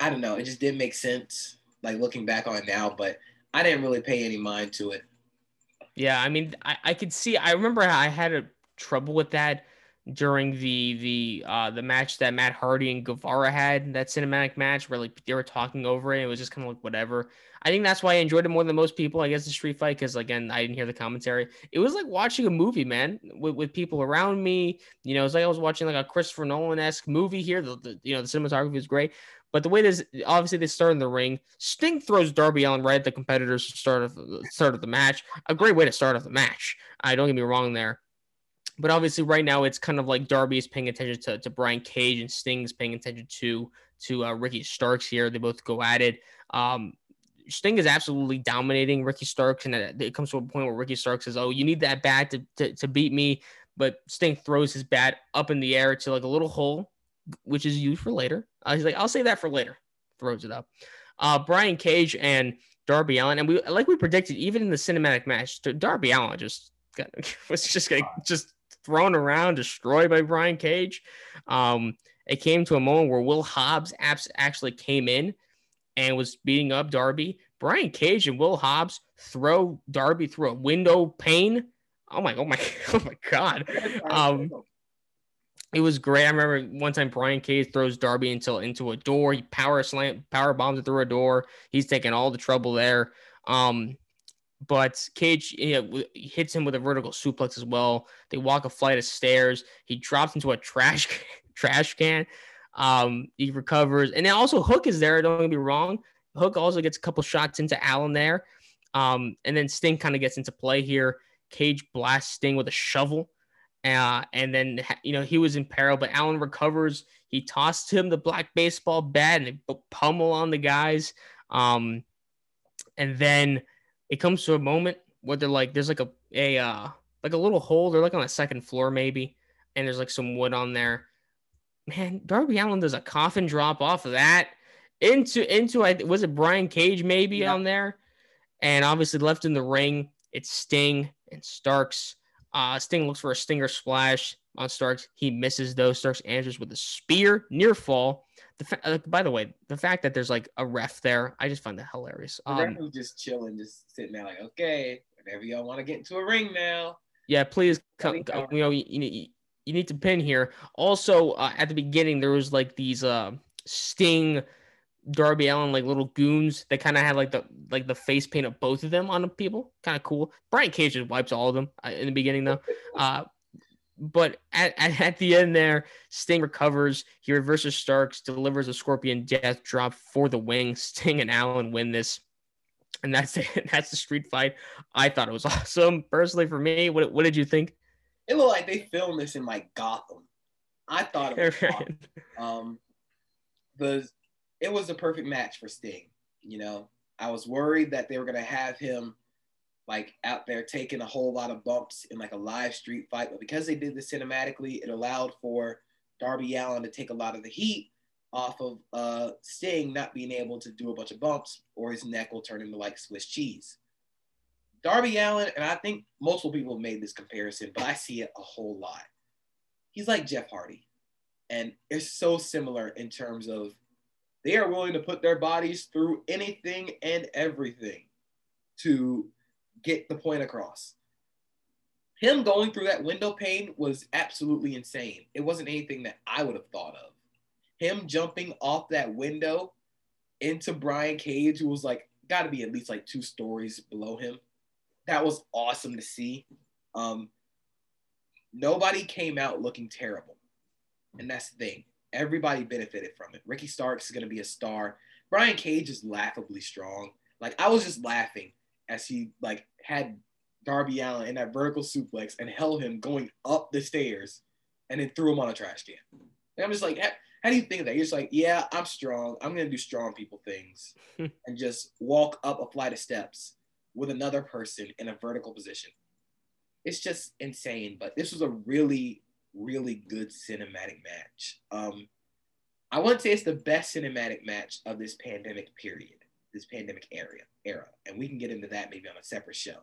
I don't know, it just didn't make sense like looking back on it now, but I didn't really pay any mind to it. Yeah, I mean, I, I could see. I remember I had a trouble with that during the the uh the match that Matt Hardy and Guevara had that cinematic match where like they were talking over it. It was just kind of like whatever. I think that's why I enjoyed it more than most people. I guess the street fight because again I didn't hear the commentary. It was like watching a movie, man, with, with people around me. You know, it's like I was watching like a Christopher Nolan esque movie here. The, the you know the cinematography is great, but the way this obviously they start in the ring. Sting throws Darby Allin right at the competitors start of the start of the match. A great way to start off the match. I don't get me wrong there. But obviously, right now it's kind of like Darby is paying attention to, to Brian Cage and Sting's paying attention to to uh, Ricky Starks here. They both go at it. Um, Sting is absolutely dominating Ricky Starks, and it comes to a point where Ricky Starks says, "Oh, you need that bat to, to, to beat me." But Sting throws his bat up in the air to like a little hole, which is used for later. Uh, he's like, "I'll say that for later." Throws it up. Uh, Brian Cage and Darby Allin, and we like we predicted, even in the cinematic match, Darby Allin just got, was just like, just thrown around, destroyed by Brian Cage. Um, it came to a moment where Will Hobbs actually came in and was beating up Darby. Brian Cage and Will Hobbs throw Darby through a window pane. Oh my, oh my, oh my God. Um, it was great. I remember one time Brian Cage throws Darby into into a door. He power slam, power bombs it through a door. He's taking all the trouble there. Um, but Cage you know, hits him with a vertical suplex as well. They walk a flight of stairs. He drops into a trash trash can. Um, he recovers, and then also Hook is there. Don't get me wrong. Hook also gets a couple shots into Allin there, um, and then Sting kind of gets into play here. Cage blasts Sting with a shovel, uh, and then you know he was in peril, but Allin recovers. He tossed him the black baseball bat and they pummel on the guys. Um, and then it comes to a moment where they're like, there's like a a uh, like a little hole. They're like on the second floor maybe, and there's like some wood on there. Man, Darby Allin does a coffin drop off of that into into I was it Brian Cage maybe yeah. on there, and obviously left in the ring. It's Sting and Starks. Uh, Sting looks for a stinger splash on Starks. He misses those. Starks answers with a spear near fall. The fa- uh, by the way, the fact that there's like a ref there, I just find that hilarious. The ref um, was just chilling, just sitting there, like, okay, whenever y'all want to get into a ring now. Yeah, please come. You know, you, you, you need to pin here. Also, uh, at the beginning, there was like these uh, Sting, Darby Allin, like little goons that kind of had like the like the face paint of both of them on the people. Kind of cool. Brian Cage just wipes all of them uh, in the beginning though. Uh, but at, at, at, the end there, Sting recovers. He reverses Starks, delivers a Scorpion Death Drop for the wing. Sting and Allin win this. And that's it. That's the street fight. I thought it was awesome. Personally, for me, what, what did you think? It looked like they filmed this in like Gotham. I thought it was right. um the it was a perfect match for Sting. You know, I was worried that they were gonna have him like out there taking a whole lot of bumps in like a live street fight. But because they did this cinematically, it allowed for Darby Allin to take a lot of the heat off of uh, Sting not being able to do a bunch of bumps or his neck will turn into like Swiss cheese. Darby Allin, and I think multiple people have made this comparison, but I see it a whole lot. He's like Jeff Hardy. And it's so similar in terms of they are willing to put their bodies through anything and everything to get the point across. Him going through that window pane was absolutely insane. It wasn't anything that I would have thought of. Him jumping off that window into Brian Cage, who was like, got to be at least like two stories below him. That was awesome to see. Um, nobody came out looking terrible. And that's the thing. Everybody benefited from it. Ricky Starks is going to be a star. Brian Cage is laughably strong. Like, I was just laughing as he like had Darby Allin in that vertical suplex and held him going up the stairs and then threw him on a trash can. And I'm just like, How do you think of that? You're just like, yeah, I'm strong. I'm gonna do strong people things, and just walk up a flight of steps with another person in a vertical position. It's just insane. But this was a really, really good cinematic match. Um, I wouldn't say it's the best cinematic match of this pandemic period, this pandemic area era, and we can get into that maybe on a separate show.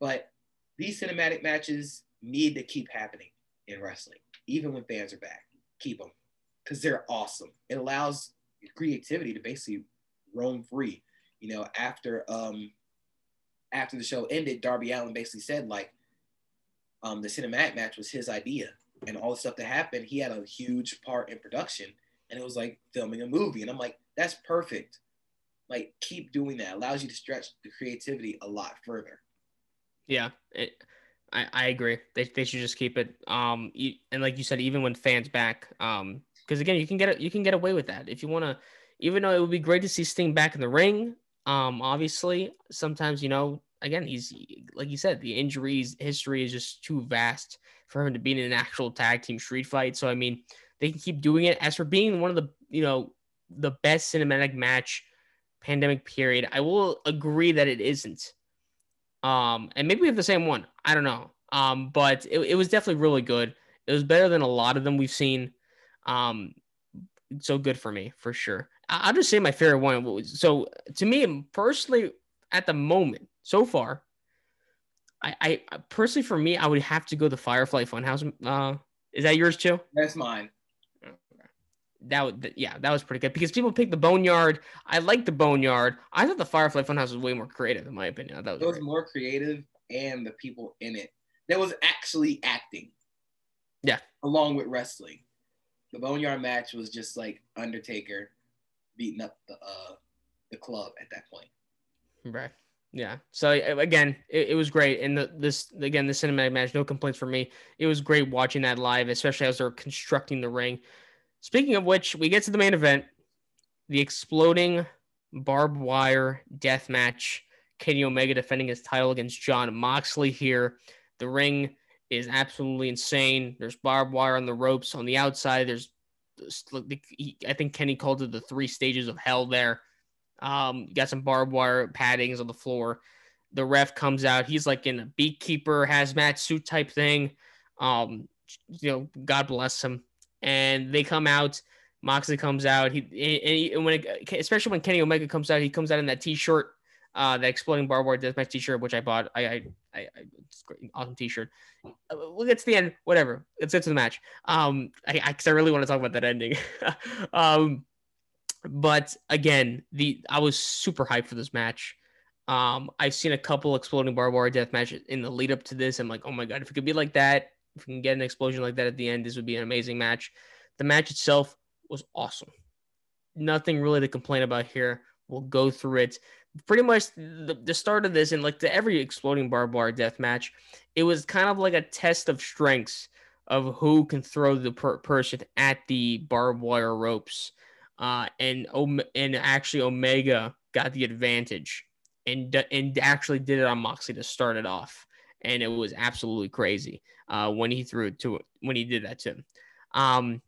But these cinematic matches need to keep happening in wrestling, even when fans are back. Keep them because they're awesome. It allows creativity to basically roam free. You know, after um after the show ended, Darby Allin basically said like um the cinematic match was his idea and all the stuff that happened, he had a huge part in production and it was like filming a movie. And I'm like, that's perfect. Like keep doing that. Allows you to stretch the creativity a lot further. Yeah. It, I, I agree. They, they should just keep it. Um, and like you said, even when fans back, um, because again, you can get you can get away with that if you want to. Even though it would be great to see Sting back in the ring, um, obviously, sometimes you know, again, he's like you said, the injuries history is just too vast for him to be in an actual tag team street fight. So I mean, they can keep doing it. As for being one of the you know the best cinematic match pandemic period, I will agree that it isn't. Um, and maybe we have the same one. I don't know. Um, but it, it was definitely really good. It was better than a lot of them we've seen. Um, so good for me for sure. I- will just say my favorite one. So to me personally, at the moment so far, I, I personally for me, I would have to go the Firefly Funhouse. Uh, is that yours too? That's mine. That would, yeah, that was pretty good because people picked the Boneyard. I like the Boneyard. I thought the Firefly Funhouse was way more creative, in my opinion. That was, it was more creative, and the people in it that was actually acting. Yeah, along with wrestling the Boneyard match was just like Undertaker beating up the uh the club at that point. Right. Yeah. So again, it, it was great, and the, this again the cinematic match, no complaints for me. It was great watching that live, especially as they're constructing the ring. Speaking of which, we get to the main event, the exploding barbed wire death match. Kenny Omega defending his title against Jon Moxley here. The ring is absolutely insane. There's barbed wire on the ropes on the outside. There's, I think Kenny called it the three stages of hell there. Um, got some barbed wire paddings on the floor. The ref comes out. He's like in a beekeeper hazmat suit type thing. Um, you know, God bless him. And they come out. Moxley comes out. He and, he, and when it, especially when Kenny Omega comes out, he comes out in that T-shirt, uh, the exploding barbed wire deathmatch T-shirt, which I bought. I, I, I, I it's great, awesome T-shirt. Uh, we'll get to the end. Whatever. Let's get to the match. Um, I, I, cause I really want to talk about that ending. um, but again, the I was super hyped for this match. Um, I've seen a couple exploding barbed wire death matches in the lead up to this. I'm like, oh my god, if it could be like that, if we can get an explosion like that at the end, this would be an amazing match. The match itself was awesome. Nothing really to complain about here. We'll go through it pretty much the, the start of this and like to every exploding barbed wire death match, it was kind of like a test of strengths of who can throw the per- person at the barbed wire ropes. Uh, and and actually Omega got the advantage and and actually did it on Moxley to start it off, and it was absolutely crazy uh, when he threw it to when he did that to him. Um,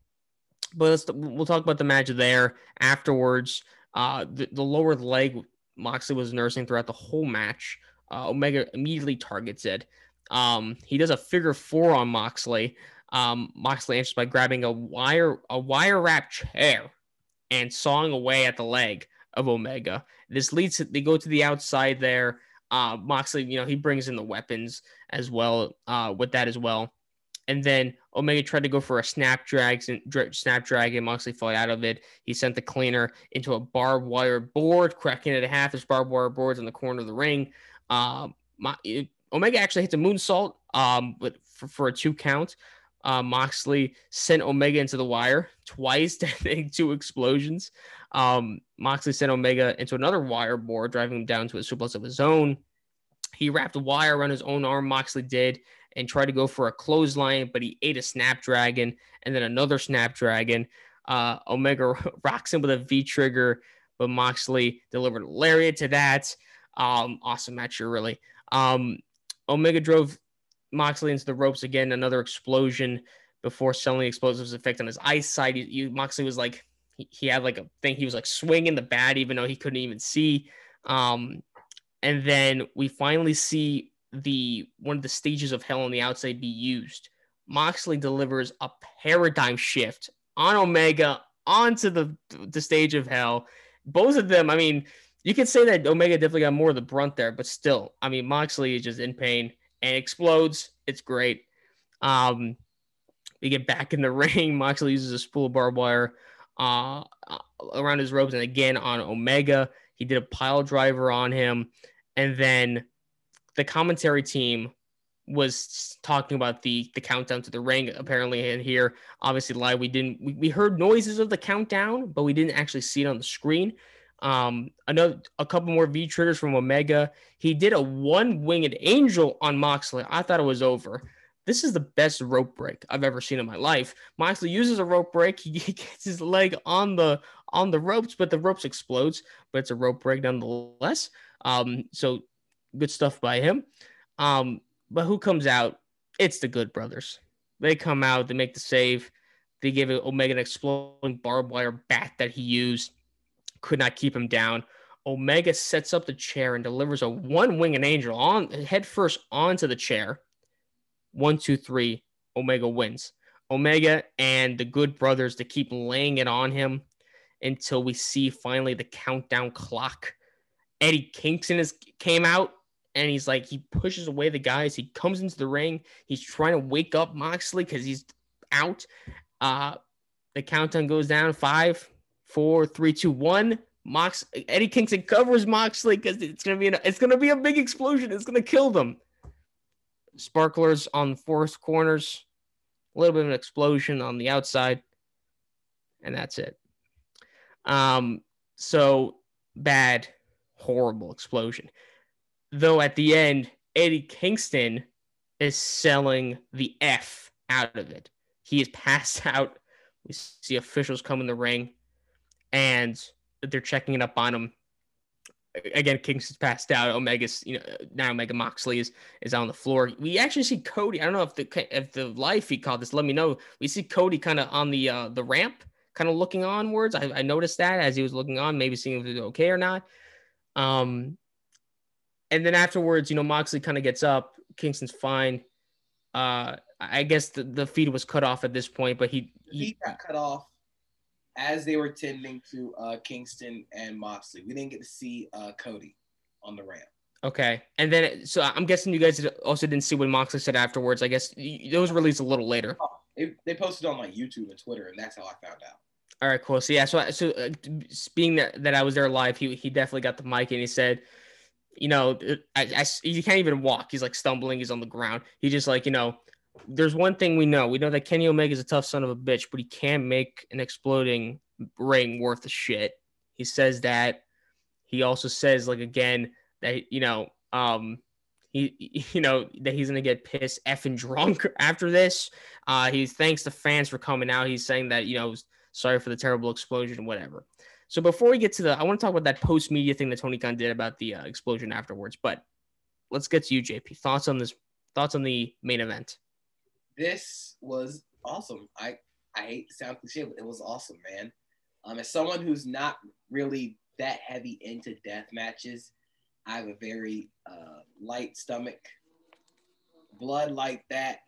but let's, we'll talk about the match there afterwards. Uh, the, the lower leg Moxley was nursing throughout the whole match. Uh, Omega immediately targets it. Um, he does a figure four on Moxley. Um, Moxley answers by grabbing a wire a wire wrap chair and sawing away at the leg of Omega. This leads to they go to the outside there. Uh, Moxley, you know, he brings in the weapons as well uh, with that as well. And then Omega tried to go for a snapdragon, snapdragon. Moxley fell out of it. He sent the cleaner into a barbed wire board, cracking it in half. There's barbed wire boards in the corner of the ring. Um, my, it, Omega actually hits a moonsault, um, for, for a two count. Uh, Moxley sent Omega into the wire twice, I think two explosions. Um, Moxley sent Omega into another wire board, driving him down to a suplex of his own. He wrapped a wire around his own arm. Moxley did and tried to go for a clothesline, but he ate a snapdragon and then another snapdragon. Uh, Omega rocks him with a V trigger, but Moxley delivered a lariat to that. Um, awesome match here, really. Um, Omega drove Moxley into the ropes again, another explosion, before selling explosives effect on his eyesight. You, you Moxley was like he, he had like a thing. He was like swinging the bat even though he couldn't even see. Um, and then we finally see the one of the stages of hell on the outside be used. Moxley delivers a paradigm shift on Omega onto the the stage of hell. Both of them, I mean, you can say that Omega definitely got more of the brunt there, but still, I mean, Moxley is just in pain and explodes. It's great. Um, we get back in the ring. Moxley uses a spool of barbed wire uh, around his ropes and again on Omega. He did a pile driver on him. And then the commentary team was talking about the the countdown to the ring apparently and here obviously live we didn't we, we heard noises of the countdown but we didn't actually see it on the screen um another a couple more v triggers from omega he did a one winged angel on moxley i thought it was over this is the best rope break i've ever seen in my life moxley uses a rope break he gets his leg on the on the ropes but the ropes explodes but it's a rope break nonetheless um so good stuff by him um but who comes out? It's the Good Brothers. They come out, they make the save. They give Omega an exploding barbed wire bat that he used. Could not keep him down. Omega sets up the chair and delivers a one winged angel on head first onto the chair. One, two, three. Omega wins. Omega and the Good Brothers to keep laying it on him until we see finally the countdown clock. Eddie Kingston is came out and he's like he pushes away the guys. He comes into the ring. He's trying to wake up Moxley because he's out. Uh, the countdown goes down five, four, three, two, one. Mox Eddie Kingston covers Moxley because it's gonna be an, it's gonna be a big explosion. It's gonna kill them. Sparklers on fourth corners, a little bit of an explosion on the outside, and that's it. Um, so bad, horrible explosion. Though at the end, Eddie Kingston is selling the F out of it. He is passed out. We see officials come in the ring and they're checking it up on him. Again, Kingston's passed out. Omega's, you know, now Omega Moxley is, is on the floor. We actually see Cody. I don't know if the if the live feed called this. Let me know. We see Cody kind of on the uh, the ramp, kind of looking onwards. I, I noticed that as he was looking on, maybe seeing if it was okay or not. Um, and then afterwards, you know, Moxley kind of gets up. Kingston's fine. Uh, I guess the, the feed was cut off at this point, but he, he, he got cut off as they were tending to uh, Kingston and Moxley. We didn't get to see uh, Cody on the ramp. Okay, and then so I'm guessing you guys also didn't see what Moxley said afterwards. I guess those released a little later. Oh, they, they posted on like YouTube and Twitter, and that's how I found out. All right, cool. So yeah, so so uh, being that, that I was there live, he he definitely got the mic and he said, you know, I, I, he can't even walk. He's like stumbling. He's on the ground. He just like, you know, there's one thing we know. We know that Kenny Omega is a tough son of a bitch, but he can't make an exploding ring worth of shit. He says that. He also says, like, again, that, you know, um, he, you know, that he's gonna get pissed effing drunk after this. Uh, he thanks the fans for coming out. He's saying that, you know, sorry for the terrible explosion, whatever. So before we get to the, I want to talk about that post media thing that Tony Khan did about the uh, explosion afterwards. But let's get to you, JP. Thoughts on this? Thoughts on the main event? This was awesome. I I hate to sound cliche, but it was awesome, man. Um, as someone who's not really that heavy into death matches, I have a very uh, light stomach. Blood like that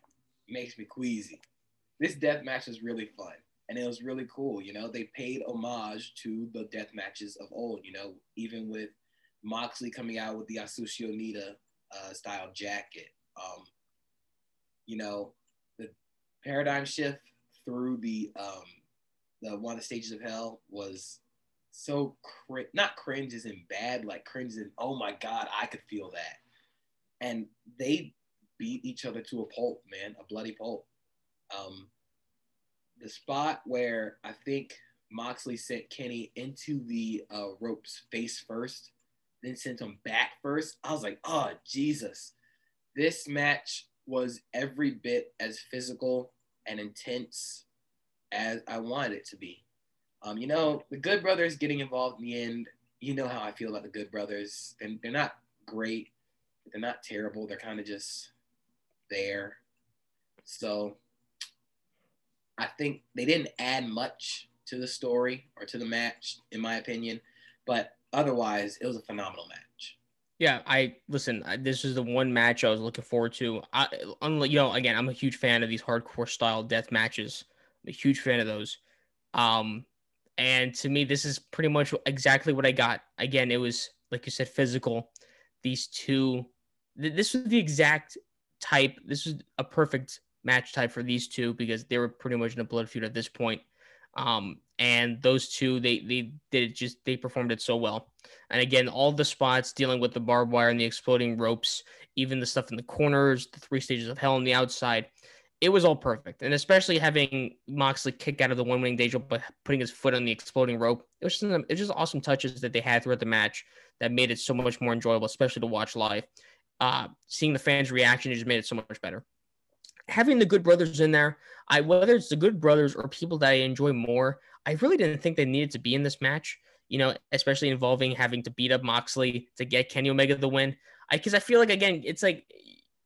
makes me queasy. This death match is really fun and it was really cool. You know, they paid homage to the death matches of old. You know, even with Moxley coming out with the Atsushi Onita uh, style jacket. Um, you know, paradigm shift through the um, the one of the stages of hell was so cr- not cringe as in bad, like cringe in oh my god, I could feel that. And they beat each other to a pulp, man, a bloody pulp. Um, the spot where I think Moxley sent Kenny into the uh, ropes face first, then sent him back first. I was like, oh, Jesus. This match was every bit as physical and intense as I wanted it to be. Um, you know, the Good Brothers getting involved in the end, you know how I feel about the Good Brothers. And they're not great, they're not terrible. They're kind of just there. So I think they didn't add much to the story or to the match, in my opinion. But otherwise, it was a phenomenal match. Yeah, I listen. This is the one match I was looking forward to. I, you know, again, I'm a huge fan of these hardcore style death matches. I'm a huge fan of those. Um, and to me, this is pretty much exactly what I got. Again, it was like you said, physical. These two, th- this was the exact type. This was a perfect match type for these two because they were pretty much in a blood feud at this point. Um, and those two, they they did it just they performed it so well. And again, all the spots dealing with the barbed wire and the exploding ropes, even the stuff in the corners, the three stages of hell on the outside, it was all perfect. And especially having Moxley kick out of the one winged angel, but putting his foot on the exploding rope, it was just it was just awesome touches that they had throughout the match that made it so much more enjoyable, especially to watch live. Uh, seeing the fans' reaction just made it so much better. Having the Good Brothers in there, I whether it's the Good Brothers or people that I enjoy more, I really didn't think they needed to be in this match. You know, especially involving having to beat up Moxley to get Kenny Omega the win. I because I feel like again, it's like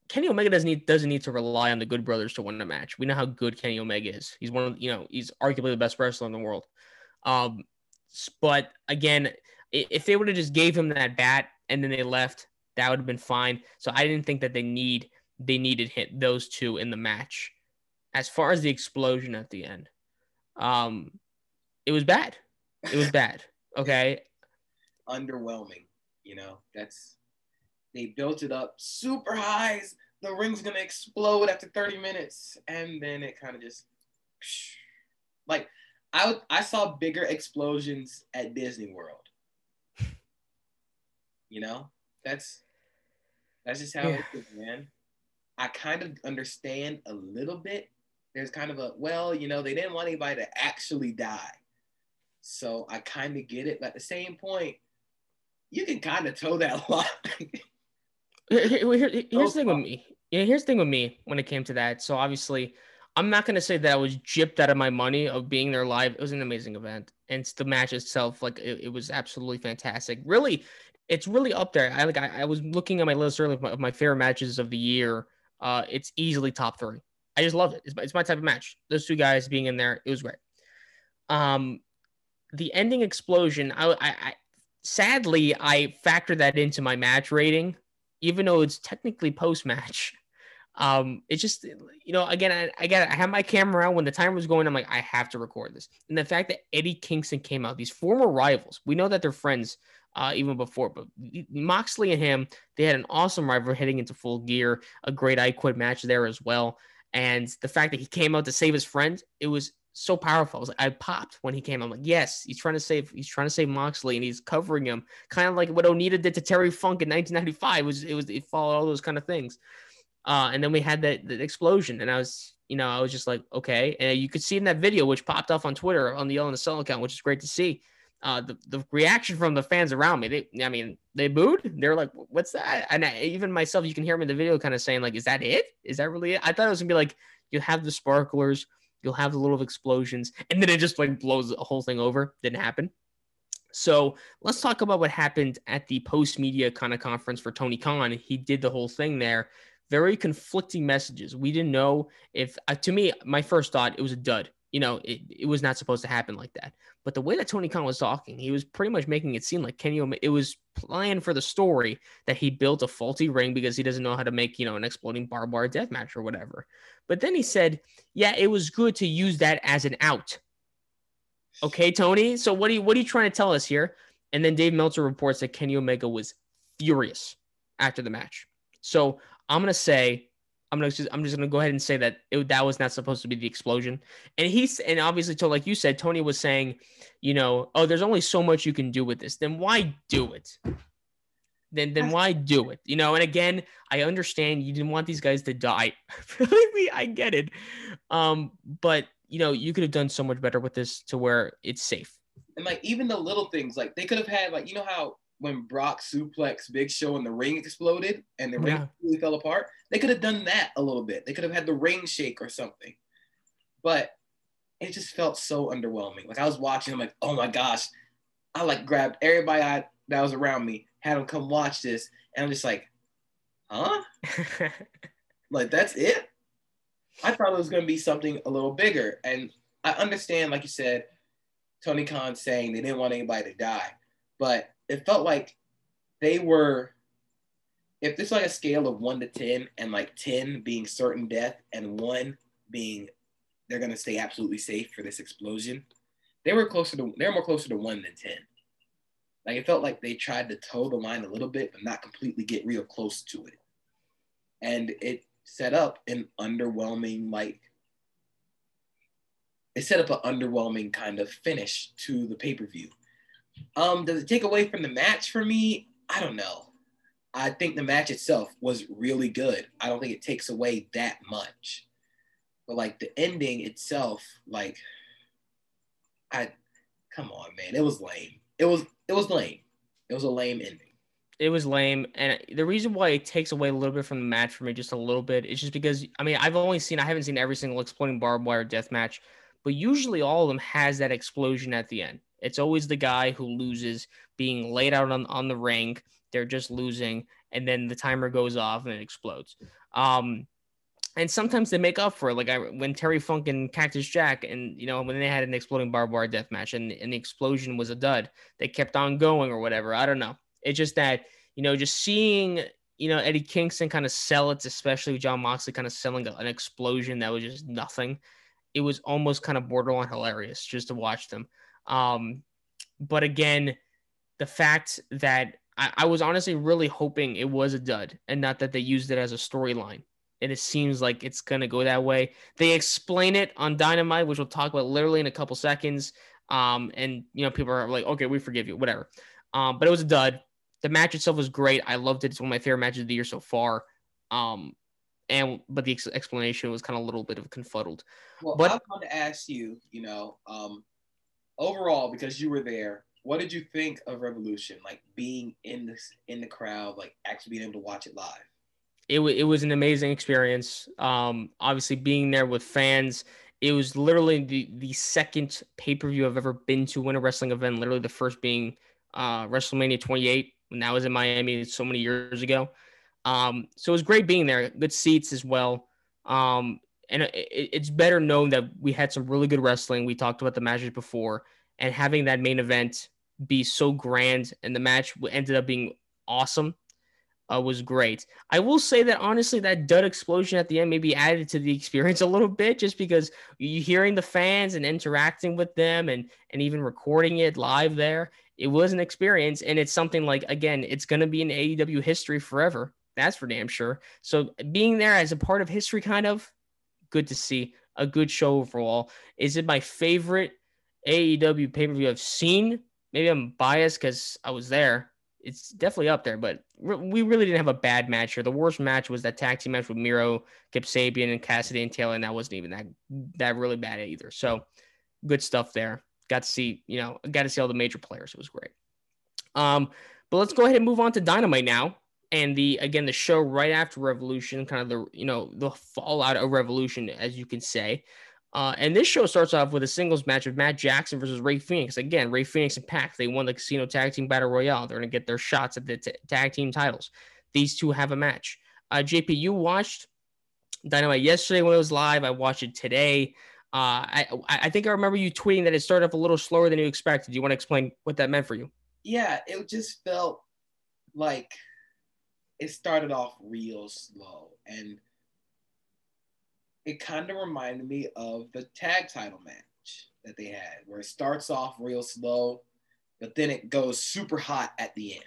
Kenny Omega doesn't need doesn't need to rely on the Good Brothers to win the match. We know how good Kenny Omega is. He's one of you know he's arguably the best wrestler in the world. Um, but again, if they would have just gave him that bat and then they left, that would have been fine. So I didn't think that they need they needed hit those two in the match. As far as the explosion at the end, um, it was bad. It was bad. Okay. Underwhelming. You know, that's they built it up super highs. The ring's gonna explode after 30 minutes, and then it kind of just like I I saw bigger explosions at Disney World. You know, that's that's just how yeah. it is, man. I kind of understand a little bit. There's kind of a well, you know, they didn't want anybody to actually die. So I kind of get it. But at the same point, you can kind of toe that line. here, here, here's oh, the thing with me. Yeah, here's the thing with me when it came to that. So obviously, I'm not gonna say that I was gypped out of my money of being there live. It was an amazing event, and the match itself, like it, it was absolutely fantastic. Really, it's really up there. I like I, I was looking at my list earlier of my, of my, favorite matches of the year. Uh, it's easily top three. I just love it. It's, it's my type of match. Those two guys being in there, it was great. Um, the ending explosion. I, I, I sadly I factor that into my match rating, even though it's technically post match. Um, it just you know again I, I got I have my camera out when the timer was going. I'm like I have to record this, and the fact that Eddie Kingston came out, these former rivals, we know that they're friends uh, even before. But Moxley and him, they had an awesome rival heading into full gear, a great I Quit match there as well. And the fact that he came out to save his friend, it was so powerful. I was like, I popped when he came. I'm like, yes, he's trying to save, he's trying to save Moxley, and he's covering him, kind of like what Onita did to Terry Funk in 1995. It was it was it followed all those kind of things. Uh, and then we had that, explosion, and I was, you know, I was just like, okay. And you could see in that video, which popped off on Twitter on the Yell in the Cell account, which is great to see uh, the, the reaction from the fans around me, they, I mean, they booed. They're like, what's that? And I, even myself, you can hear me in the video kind of saying, like, is that it? Is that really it? I thought it was gonna be like, you have the sparklers, you'll have the little explosions, and then it just like blows the whole thing over. Didn't happen. So let's talk about what happened at the post media kind of conference for Tony Khan. He did the whole thing there. Very conflicting messages. We didn't know if, uh, to me, my first thought, it was a dud you know, it, it was not supposed to happen like that. But the way that Tony Khan was talking, he was pretty much making it seem like Kenny Omega, it was planned for the story that he built a faulty ring because he doesn't know how to make, you know, an exploding barbed wire death match or whatever. But then he said, yeah, it was good to use that as an out. Okay, Tony. So what are you what are you trying to tell us here? And then Dave Meltzer reports that Kenny Omega was furious after the match. So I'm gonna say I'm gonna just, I'm just gonna go ahead and say that it, that was not supposed to be the explosion. And he's and obviously, so like you said, Tony was saying, you know, oh, there's only so much you can do with this. Then why do it? Then then why do it? You know. And again, I understand you didn't want these guys to die. Believe me, I get it. Um, but you know, you could have done so much better with this to where it's safe. And like even the little things, like they could have had like you know how when Brock suplex Big Show and the ring exploded and the ring yeah. really fell apart. They could have done that a little bit. They could have had the ring shake or something. But it just felt so underwhelming. Like I was watching, I'm like, oh my gosh. I like grabbed everybody I, that was around me, had them come watch this, and I'm just like, huh? like that's it? I thought it was going to be something a little bigger. And I understand, like you said, Tony Khan saying they didn't want anybody to die, but it felt like they were. If this like a scale of one to ten, and like ten being certain death, and one being they're gonna stay absolutely safe for this explosion, they were closer to they were more closer to one than ten. Like it felt like they tried to toe the line a little bit, but not completely get real close to it. And it set up an underwhelming, like it set up an underwhelming kind of finish to the pay-per-view. Um, does it take away from the match for me? I don't know. I think the match itself was really good. I don't think it takes away that much. But like the ending itself, like I come on, man, it was lame. It was it was lame. It was a lame ending. It was lame, and the reason why it takes away a little bit from the match for me, just a little bit, is just because I mean I've only seen I haven't seen every single exploding barbed wire death match, but usually all of them has that explosion at the end. It's always the guy who loses being laid out on, on the ring. They're just losing, and then the timer goes off and it explodes. Um, and sometimes they make up for it. Like I, when Terry Funk and Cactus Jack, and you know when they had an exploding barbed wire death match, and, and the explosion was a dud, they kept on going or whatever. I don't know. It's just that you know, just seeing you know Eddie Kingston kind of sell it, especially Jon Moxley kind of selling an explosion that was just nothing. It was almost kind of borderline hilarious just to watch them. Um, but again, the fact that I, I was honestly really hoping it was a dud and not that they used it as a storyline and it seems like it's gonna go that way. They explain it on Dynamite, which we'll talk about literally in a couple seconds. Um, and you know, people are like, okay, we forgive you, whatever. Um, but it was a dud. The match itself was great. I loved it. It's one of my favorite matches of the year so far. Um, and but the ex- explanation was kind of a little bit of confuddled. Well, but I want to ask you, you know, um, overall because you were there, what did you think of Revolution? Like being in this in the crowd, like actually being able to watch it live it, w- it was an amazing experience. Um, obviously, being there with fans, it was literally the, the second pay per view I've ever been to win a wrestling event. Literally, the first being uh, WrestleMania 28 when that was in Miami so many years ago. Um, so it was great being there. Good seats as well. Um, and it, it's better known that we had some really good wrestling. We talked about the matches before, and having that main event be so grand, and the match ended up being awesome uh, was great. I will say that honestly, that dud explosion at the end maybe added to the experience a little bit, just because you hearing the fans and interacting with them, and and even recording it live there. It was an experience, and it's something like again, it's going to be in AEW history forever. That's for damn sure. So being there as a part of history, kind of good to see. A good show overall. Is it my favorite AEW pay per view I've seen? Maybe I'm biased because I was there it's definitely up there, but we really didn't have a bad match here. The worst match was that tag team match with Miro, Kip Sabian, and Cassidy and Taylor, and that wasn't even that that really bad either. So good stuff there. Got to see, you know, got to see all the major players. It was great. Um, but let's go ahead and move on to Dynamite now. And the again the show right after Revolution, kind of the you know the fallout of Revolution, as you can say. Uh, and this show starts off with a singles match of Matt Jackson versus Rey Fenix. Again, Rey Fenix and PAC, they won the Casino Tag Team Battle Royale. They're going to get their shots at the t- tag team titles. These two have a match. Uh, JP, you watched Dynamite yesterday when it was live. I watched it today. Uh, I, I think I remember you tweeting that it started off a little slower than you expected. Do you want to explain what that meant for you? Yeah, it just felt like it started off real slow. And – it kind of reminded me of the tag title match that they had, where it starts off real slow, but then it goes super hot at the end.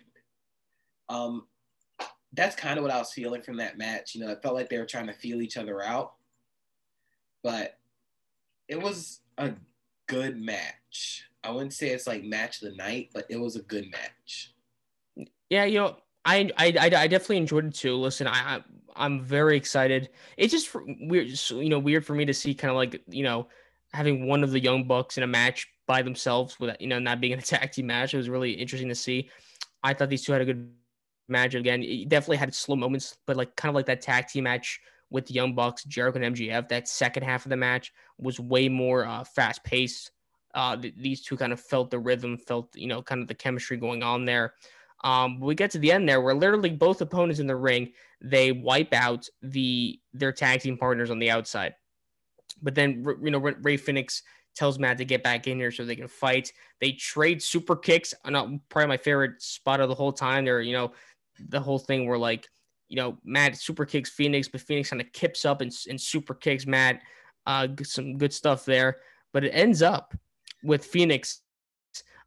Um, that's kind of what I was feeling from that match. You know, it felt like they were trying to feel each other out, but it was a good match. I wouldn't say it's like match of the night, but it was a good match. Yeah, you know, I I I, definitely enjoyed it too. Listen, I, I I'm very excited. It's just weird, you know, weird for me to see kind of like you know having one of the young bucks in a match by themselves with you know not being in a tag team match. It was really interesting to see. I thought these two had a good match again. It definitely had slow moments, but like kind of like that tag team match with the Young Bucks, Jericho and MJF. That second half of the match was way more uh, fast paced. Uh, th- these two kind of felt the rhythm, felt you know kind of the chemistry going on there. Um, we get to the end there where literally both opponents in the ring they wipe out the their tag team partners on the outside. But then you know Rey Fenix tells Matt to get back in here so they can fight. They trade super kicks. Not probably my favorite spot of the whole time. They're you know the whole thing where like you know Matt super kicks Fenix, but Fenix kind of kips up and, and super kicks Matt. Uh, some good stuff there. But it ends up with Fenix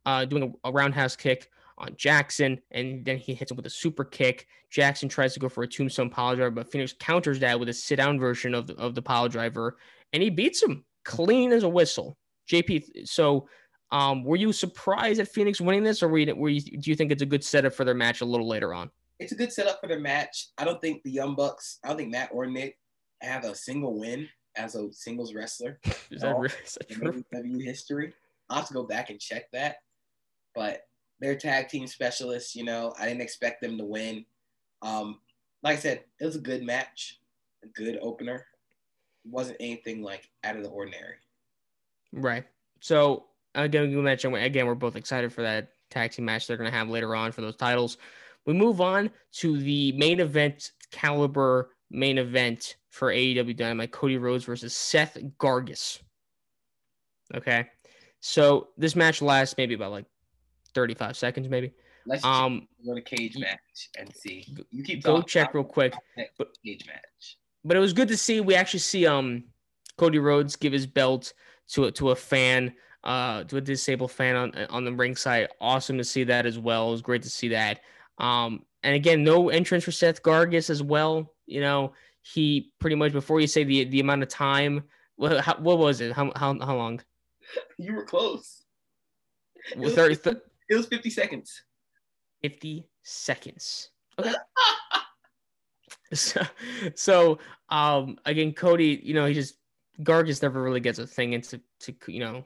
uh, doing a, a roundhouse kick on Jackson, and then he hits him with a super kick. Jackson tries to go for a tombstone pile driver, but Fenix counters that with a sit down version of the, of the pile driver, and he beats him clean as a whistle. JP, so um, were you surprised at Fenix winning this, or were you, were you, do you think it's a good setup for their match a little later on? It's a good setup for their match. I don't think the Young Bucks, I don't think Matt or Nick have a single win as a singles wrestler. Is that, really, is that true? WWE history. I'll have to go back and check that. But they're tag team specialists. You know, I didn't expect them to win. Um, like I said, it was a good match, a good opener. It wasn't anything like out of the ordinary. Right. So again, you mentioned again, we're both excited for that tag team match they're going to have later on for those titles. We move on to the main event caliber main event for AEW Dynamite: Cody Rhodes versus Seth Gargis. Okay, so this match lasts maybe about like 35 seconds, maybe. Let's um, go to cage match and see. You keep go check real quick. But, cage match. But it was good to see. We actually see um Cody Rhodes give his belt to a, to a fan, uh, to a disabled fan on on the ringside. Awesome to see that as well. It was great to see that. Um, and again, no entrance for Seth Gargis as well. You know, he pretty much before you say the the amount of time. What how, what was it? How how how long? You were close. Well, 30, th- it was 50 seconds. 50 seconds. Okay. so, so um again, Cody, you know, he just Gargis never really gets a thing into to you know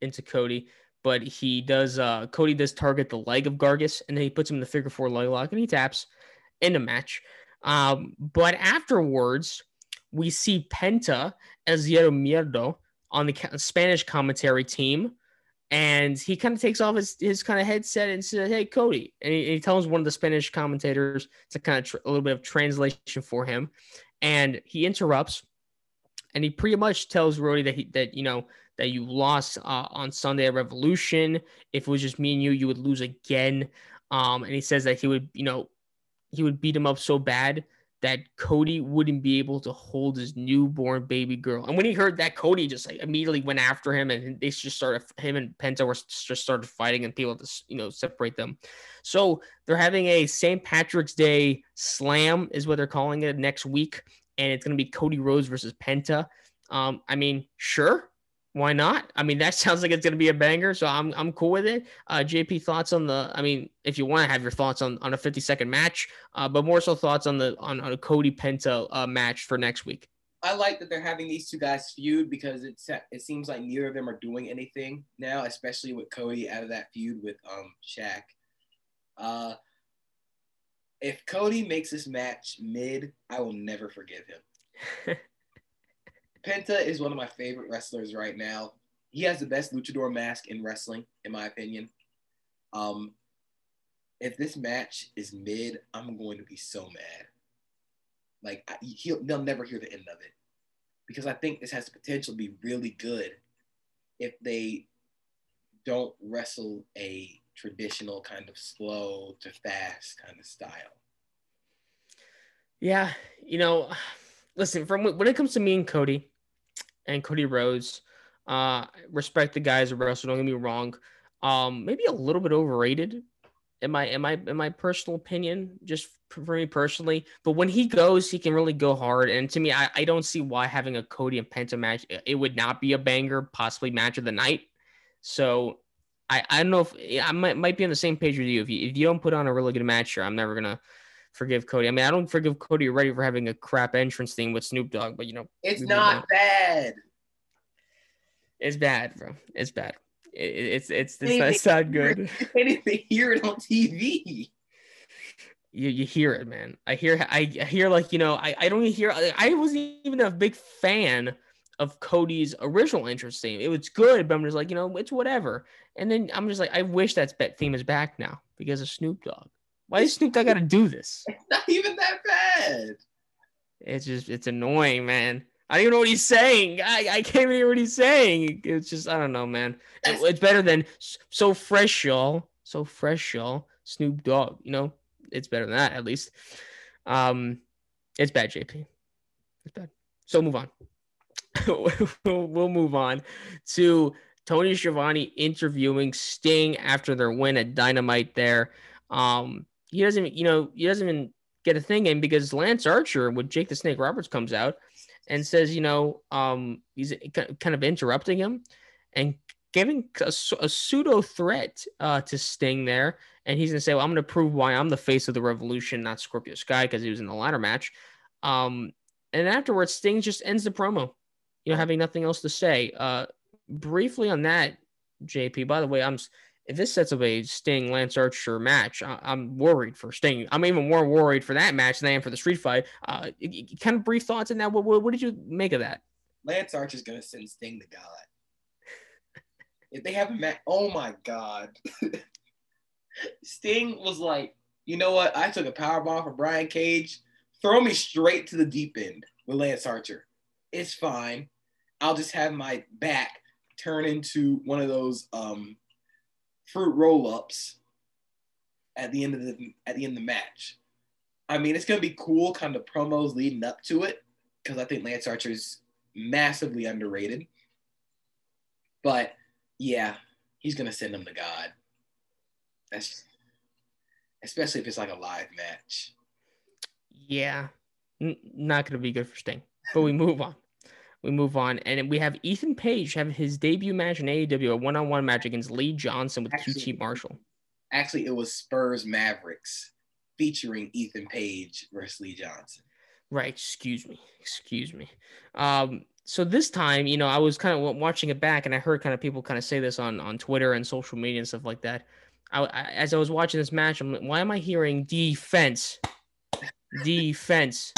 into Cody, but he does uh Cody does target the leg of Gargis and then he puts him in the figure four leg lock and he taps in the match. Um, but afterwards, we see Penta as Miedo on the Spanish commentary team and he kind of takes off his, his kind of headset and says, "Hey, Cody," and he, he tells one of the Spanish commentators to kind of tr- a little bit of translation for him, and he interrupts, and he pretty much tells Rody that he that you know that you lost uh, on Sunday at Revolution. If it was just me and you, you would lose again. Um, and he says that he would, you know, he would beat him up so bad that Cody wouldn't be able to hold his newborn baby girl. And when he heard that, Cody just like immediately went after him, and they just started him and Penta were just started fighting, and people to you know separate them. So they're having a St. Patrick's Day Slam, is what they're calling it next week, and it's going to be Cody Rhodes versus Penta. Um, I mean, sure, why not? I mean, that sounds like it's going to be a banger, so I'm I'm cool with it. Uh, JP, thoughts on the? I mean, if you want to have your thoughts on, on a 50 second match, uh, but more so thoughts on the on, on a Cody Penta uh, match for next week. I like that they're having these two guys feud because it's it seems like neither of them are doing anything now, especially with Cody out of that feud with um Shaq. Uh, if Cody makes this match mid, I will never forgive him. Penta is one of my favorite wrestlers right now. He has the best luchador mask in wrestling, in my opinion. Um, if this match is mid, I'm going to be so mad. Like he'll, they'll never hear the end of it because I think this has the potential to be really good if they don't wrestle a traditional kind of slow to fast kind of style. Yeah, you know, listen, from when it comes to me and Cody, and Cody Rhodes. Uh, respect the guys who wrestle. Don't get me wrong. Um, maybe a little bit overrated, in my in my in my personal opinion, just for me personally. But when he goes, he can really go hard. And to me, I, I don't see why having a Cody and Penta match it would not be a banger, possibly match of the night. So I I don't know if I might might be on the same page with you. If you if you don't put on a really good match here, I'm never gonna forgive Cody. I mean, I don't forgive Cody already for having a crap entrance thing with Snoop Dogg, but you know, it's not bad. It's bad, bro. It's bad. It, it's it's it's, it's not good. You hear it on TV. You, you hear it, man. I hear I hear like you know I, I don't even hear I wasn't even a big fan of Cody's original entrance theme. It was good, but I'm just like, you know, it's whatever. And then I'm just like, I wish that theme is back now because of Snoop Dogg. Why does Snoop Dogg got to do this? It's not even that bad. It's just it's annoying, man. I don't even know what he's saying. I, I can't even hear what he's saying. It's just I don't know, man. It, it's better than so fresh, y'all. So fresh, y'all. Snoop Dogg. You know, it's better than that at least. Um, it's bad, JP. It's bad. So move on. we'll move on to Tony Schiavone interviewing Sting after their win at Dynamite. There, um, he doesn't, you know, he doesn't even get a thing in because Lance Archer with Jake the Snake Roberts comes out and says, you know, um, he's kind of interrupting him and giving a, a pseudo threat uh, to Sting there. And he's to say, well, I'm to prove why I'm the face of the revolution, not Scorpio Sky, because he was in the ladder match. Um, and afterwards, Sting just ends the promo, you know, having nothing else to say. Uh, briefly on that, JP, by the way, I'm if this sets up a Sting Lance Archer match, I, am worried for Sting. I'm even more worried for that match than I am for the street fight. Uh, kind of brief thoughts on that. What, what, what did you make of that? Lance Archer's gonna send Sting to God. if they haven't met, oh my God. Sting was like, you know what? I took a power bomb from Brian Cage. Throw me straight to the deep end with Lance Archer. It's fine. I'll just have my back turn into one of those um, fruit roll-ups at the end of the at the end of the match. I mean, it's gonna be cool, kind of promos leading up to it, because I think Lance Archer is massively underrated. But yeah, he's gonna send him to God. That's especially if it's like a live match. Yeah, N- not gonna be good for Sting. But we move on we move on, and we have Ethan Page have his debut match in AEW, a one-on-one match against Lee Johnson with actually, QT Marshall. Actually, it was Spurs Mavericks featuring Ethan Page versus Lee Johnson. Right. Excuse me. Excuse me. Um, so this time, you know, I was kind of watching it back, and I heard kind of people kind of say this on on Twitter and social media and stuff like that. I, I as I was watching this match, I'm like, why am I hearing defense? defense.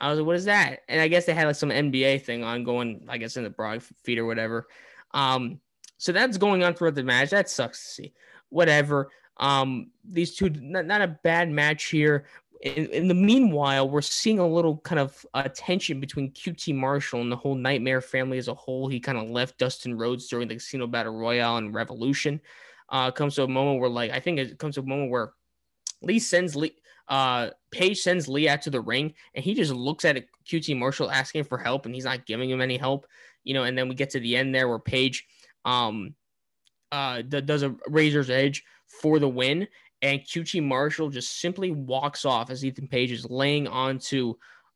I was like, what is that? And I guess they had like some NBA thing ongoing, I guess in the broad feed or whatever. Um, so that's going on throughout the match. That sucks to see. Whatever. Um, these two, not, not a bad match here. In, in, the meanwhile, we're seeing a little kind of uh, tension between QT Marshall and the whole Nightmare family as a whole. He kind of left Dustin Rhodes during the Casino Battle Royale and Revolution. Uh, comes to a moment where, like, I think it comes to a moment where Lee sends Lee, uh, Page sends Lee out to the ring, and he just looks at QT Marshall asking for help, and he's not giving him any help. You know, and then we get to the end there where Page um, uh, does a razor's edge for the win, and QT Marshall just simply walks off as Ethan Page is laying onto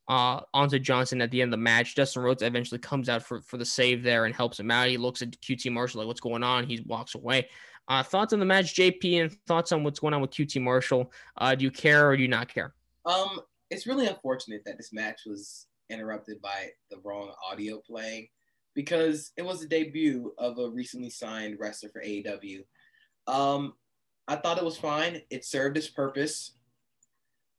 uh, onto Johnson at the end of the match. Dustin Rhodes eventually comes out for, for the save there and helps him out. He looks at QT Marshall like, what's going on? He walks away. Uh, thoughts on the match, JP, and thoughts on what's going on with QT Marshall? Uh, do you care or do you not care? Um, it's really unfortunate that this match was interrupted by the wrong audio playing because it was the debut of a recently signed wrestler for AEW. Um, I thought it was fine. It served its purpose.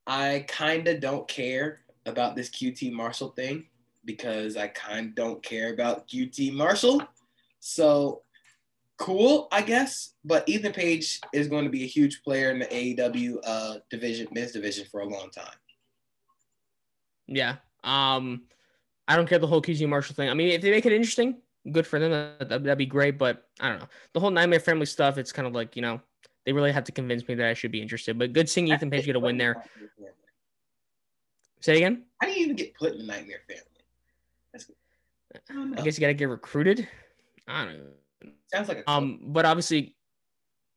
I kind of don't care about this QT Marshall thing because I kind of don't care about QT Marshall. So cool, I guess. But Ethan Page is going to be a huge player in the AEW uh, division, men's division, for a long time. Yeah. Um, I don't care the whole QT Marshall thing. I mean, if they make it interesting, good for them. That, that'd be great. But I don't know the whole Nightmare Family stuff. It's kind of like you know they really have to convince me that I should be interested. But good seeing Ethan Page get a win there. Say again. How do you even get put in the Nightmare Family? I, I guess you got to get recruited. I don't know. Sounds like a um, but obviously,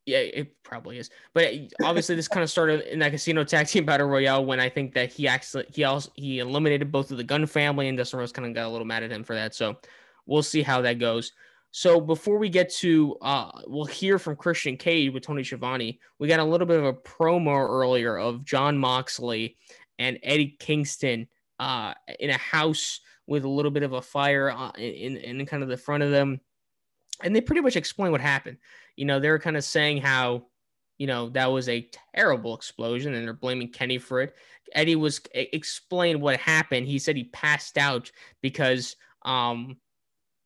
yeah, it probably is. But obviously, this kind of started in that casino tag team battle royale when I think that he actually he also he eliminated both of the Gunn family, and Dustin Rhodes kind of got a little mad at him for that. So we'll see how that goes. So before we get to, uh, we'll hear from Christian Cage with Tony Schiavone. We got a little bit of a promo earlier of Jon Moxley and Eddie Kingston uh, in a house with a little bit of a fire uh, in, in kind of the front of them and they pretty much explain what happened. You know, they were kind of saying how, you know, that was a terrible explosion and they're blaming Kenny for it. Eddie was explained what happened. He said he passed out because um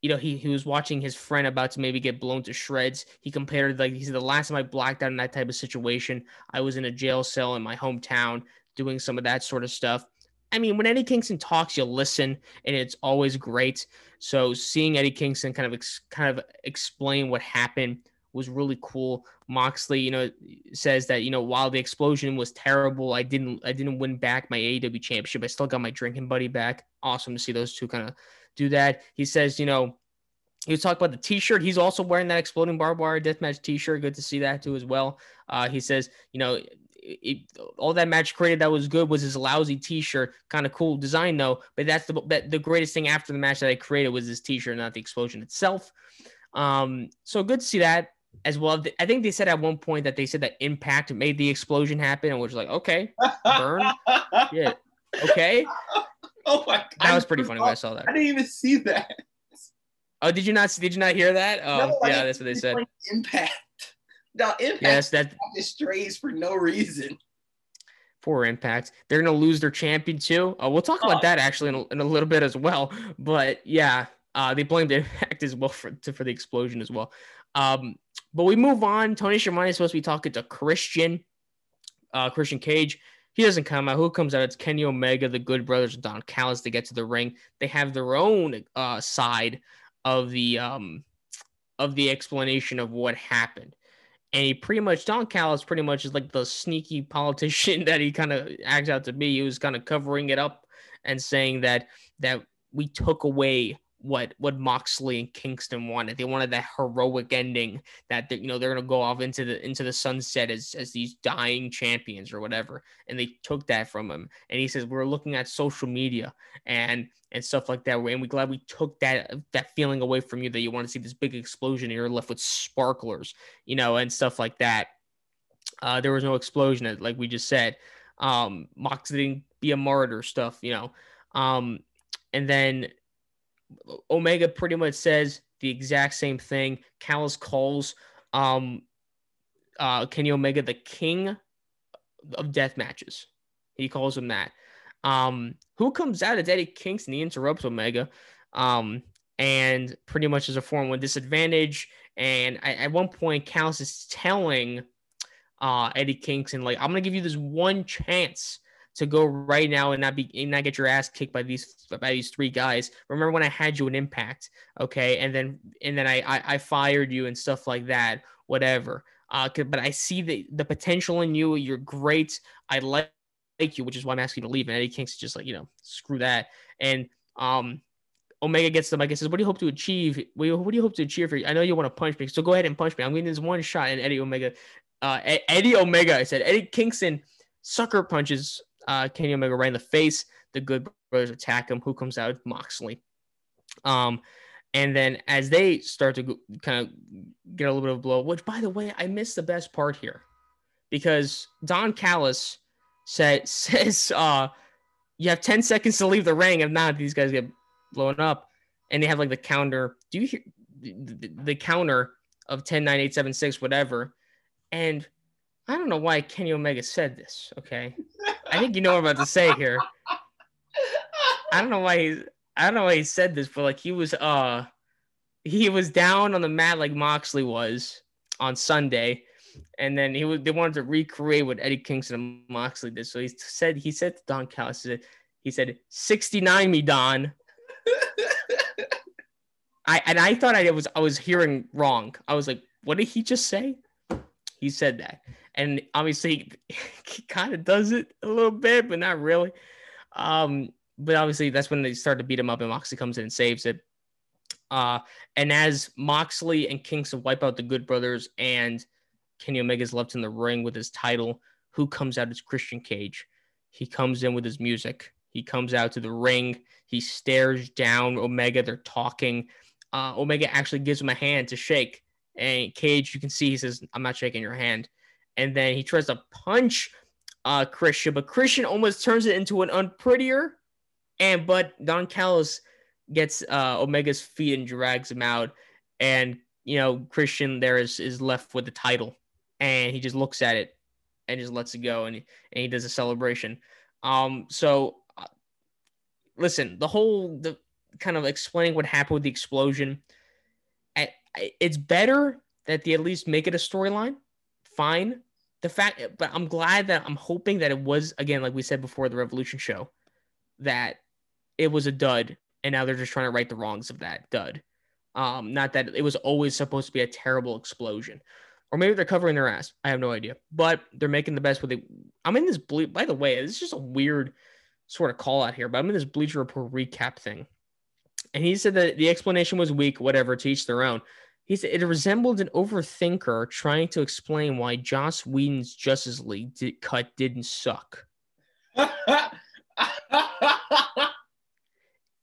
you know, he, he was watching his friend about to maybe get blown to shreds. He compared like he said the last time I blacked out in that type of situation, I was in a jail cell in my hometown doing some of that sort of stuff. I mean, when Eddie Kingston talks, you'll listen, and it's always great. So seeing Eddie Kingston kind of ex- kind of explain what happened was really cool. Moxley, you know, says that you know while the explosion was terrible, I didn't I didn't win back my AEW championship. I still got my drinking buddy back. Awesome to see those two kind of do that. He says, you know, he was talking about the T-shirt. He's also wearing that exploding barbed wire deathmatch T-shirt. Good to see that too as well. Uh, he says, you know, it, all that match created that was good was his lousy T-shirt. Kind of cool design though, but that's the that, the greatest thing after the match that I created was this T-shirt, not the explosion itself. Um, so good to see that as well. I think they said at one point that they said that Impact made the explosion happen, and was like, okay, burn, yeah, okay. Oh my god, that was pretty funny when I saw that. I didn't even see that. Oh, did you not? Did you not hear that? Oh, no, yeah, that's what they said. Impact. No, Impact. Yes, that strays for no reason. For Impact, they're gonna lose their champion too. Uh, we'll talk about oh. that actually in a, in a, little bit as well. But yeah, uh, they blamed Impact as well for to, for the explosion as well. Um, but we move on. Tony Schiavone is supposed to be talking to Christian, uh, Christian Cage. He doesn't come out. Who comes out? It's Kenny Omega, the Good Brothers, Don Callis. They get to the ring. They have their own uh, side of the um of the explanation of what happened. And he pretty much Don Callis pretty much is like the sneaky politician that he kind of acts out to be. He was kind of covering it up and saying that that we took away what what Moxley and Kingston wanted. They wanted that heroic ending that you know they're gonna go off into the into the sunset as as these dying champions or whatever. And they took that from him. And he says we're looking at social media and and stuff like that. And we're glad we took that that feeling away from you that you want to see this big explosion and you're left with sparklers, you know, and stuff like that. Uh, there was no explosion, like we just said. Um, Moxley didn't be a martyr, stuff, you know. Um, and then Omega pretty much says the exact same thing. Callis calls um, uh, Kenny Omega the king of death matches. He calls him that. Um, who comes out? It's Eddie Kingston. He interrupts Omega. Um, and pretty much is a form with disadvantage. And I, at one point, Callis is telling uh, Eddie Kingston, like, I'm gonna give you this one chance to go right now and not be and not get your ass kicked by these by these three guys. Remember when I had you an impact, okay? And then and then I I, I fired you and stuff like that, whatever. Uh, but I see the the potential in you. You're great. I like you, which is why I'm asking you to leave. And Eddie Kingston just like, you know, screw that. And um Omega gets the mic and says, What do you hope to achieve? What do you hope to achieve for you? I know you want to punch me, so go ahead and punch me. I'm getting this one shot. And Eddie Omega, uh Eddie Omega, I said Eddie Kingston sucker punches uh Kenny Omega right in the face. The good brothers attack him. Who comes out? Moxley. Um and then as they start to kind of get a little bit of blow, which by the way, I missed the best part here because Don Callis said says uh you have 10 seconds to leave the ring. If not, these guys get blown up. And they have like the counter. Do you hear the, the counter of 10, 9, 8, 7, 6, whatever? And I don't know why Kenny Omega said this. Okay. I think you know what I'm about to say here. I don't know why he's I don't know why he said this, but like he was uh he was down on the mat like Moxley was on Sunday and then he would they wanted to recreate what Eddie Kingston and Moxley did. So he said he said to Don Callis, he said, 69 me, Don. I and I thought I was I was hearing wrong. I was like, what did he just say? He said that. And obviously he kind of does it a little bit, but not really. Um, but obviously that's when they start to beat him up and Moxley comes in and saves it. Uh, and as Moxley and Kingston wipe out the Good Brothers and Kenny Omega's left in the ring with his title. Who comes out as Christian Cage? He comes in with his music. He comes out to the ring. He stares down Omega. They're talking. Uh, Omega actually gives him a hand to shake. And Cage, you can see, he says, I'm not shaking your hand. And then he tries to punch uh, Christian, but Christian almost turns it into an unprettier. And but Don Callis gets uh, Omega's feet and drags him out. And, you know, Christian there is, is left with the title and he just looks at it and just lets it go and and he does a celebration. Um, so uh, listen, the whole the kind of explaining what happened with the explosion. It's better that they at least make it a storyline. Fine. The fact, but I'm glad that I'm hoping that it was again, like we said before, the Revolution show, that it was a dud, and now they're just trying to right the wrongs of that dud. Um, not that it was always supposed to be a terrible explosion, or maybe they're covering their ass. I have no idea, but they're making the best with it. I'm in this blue. By the way, this is just a weird sort of call out here, but I'm in this Bleacher Report recap thing, and he said that the explanation was weak. Whatever, to each their own. He said it resembled an overthinker trying to explain why Joss Whedon's Justice League did, cut didn't suck.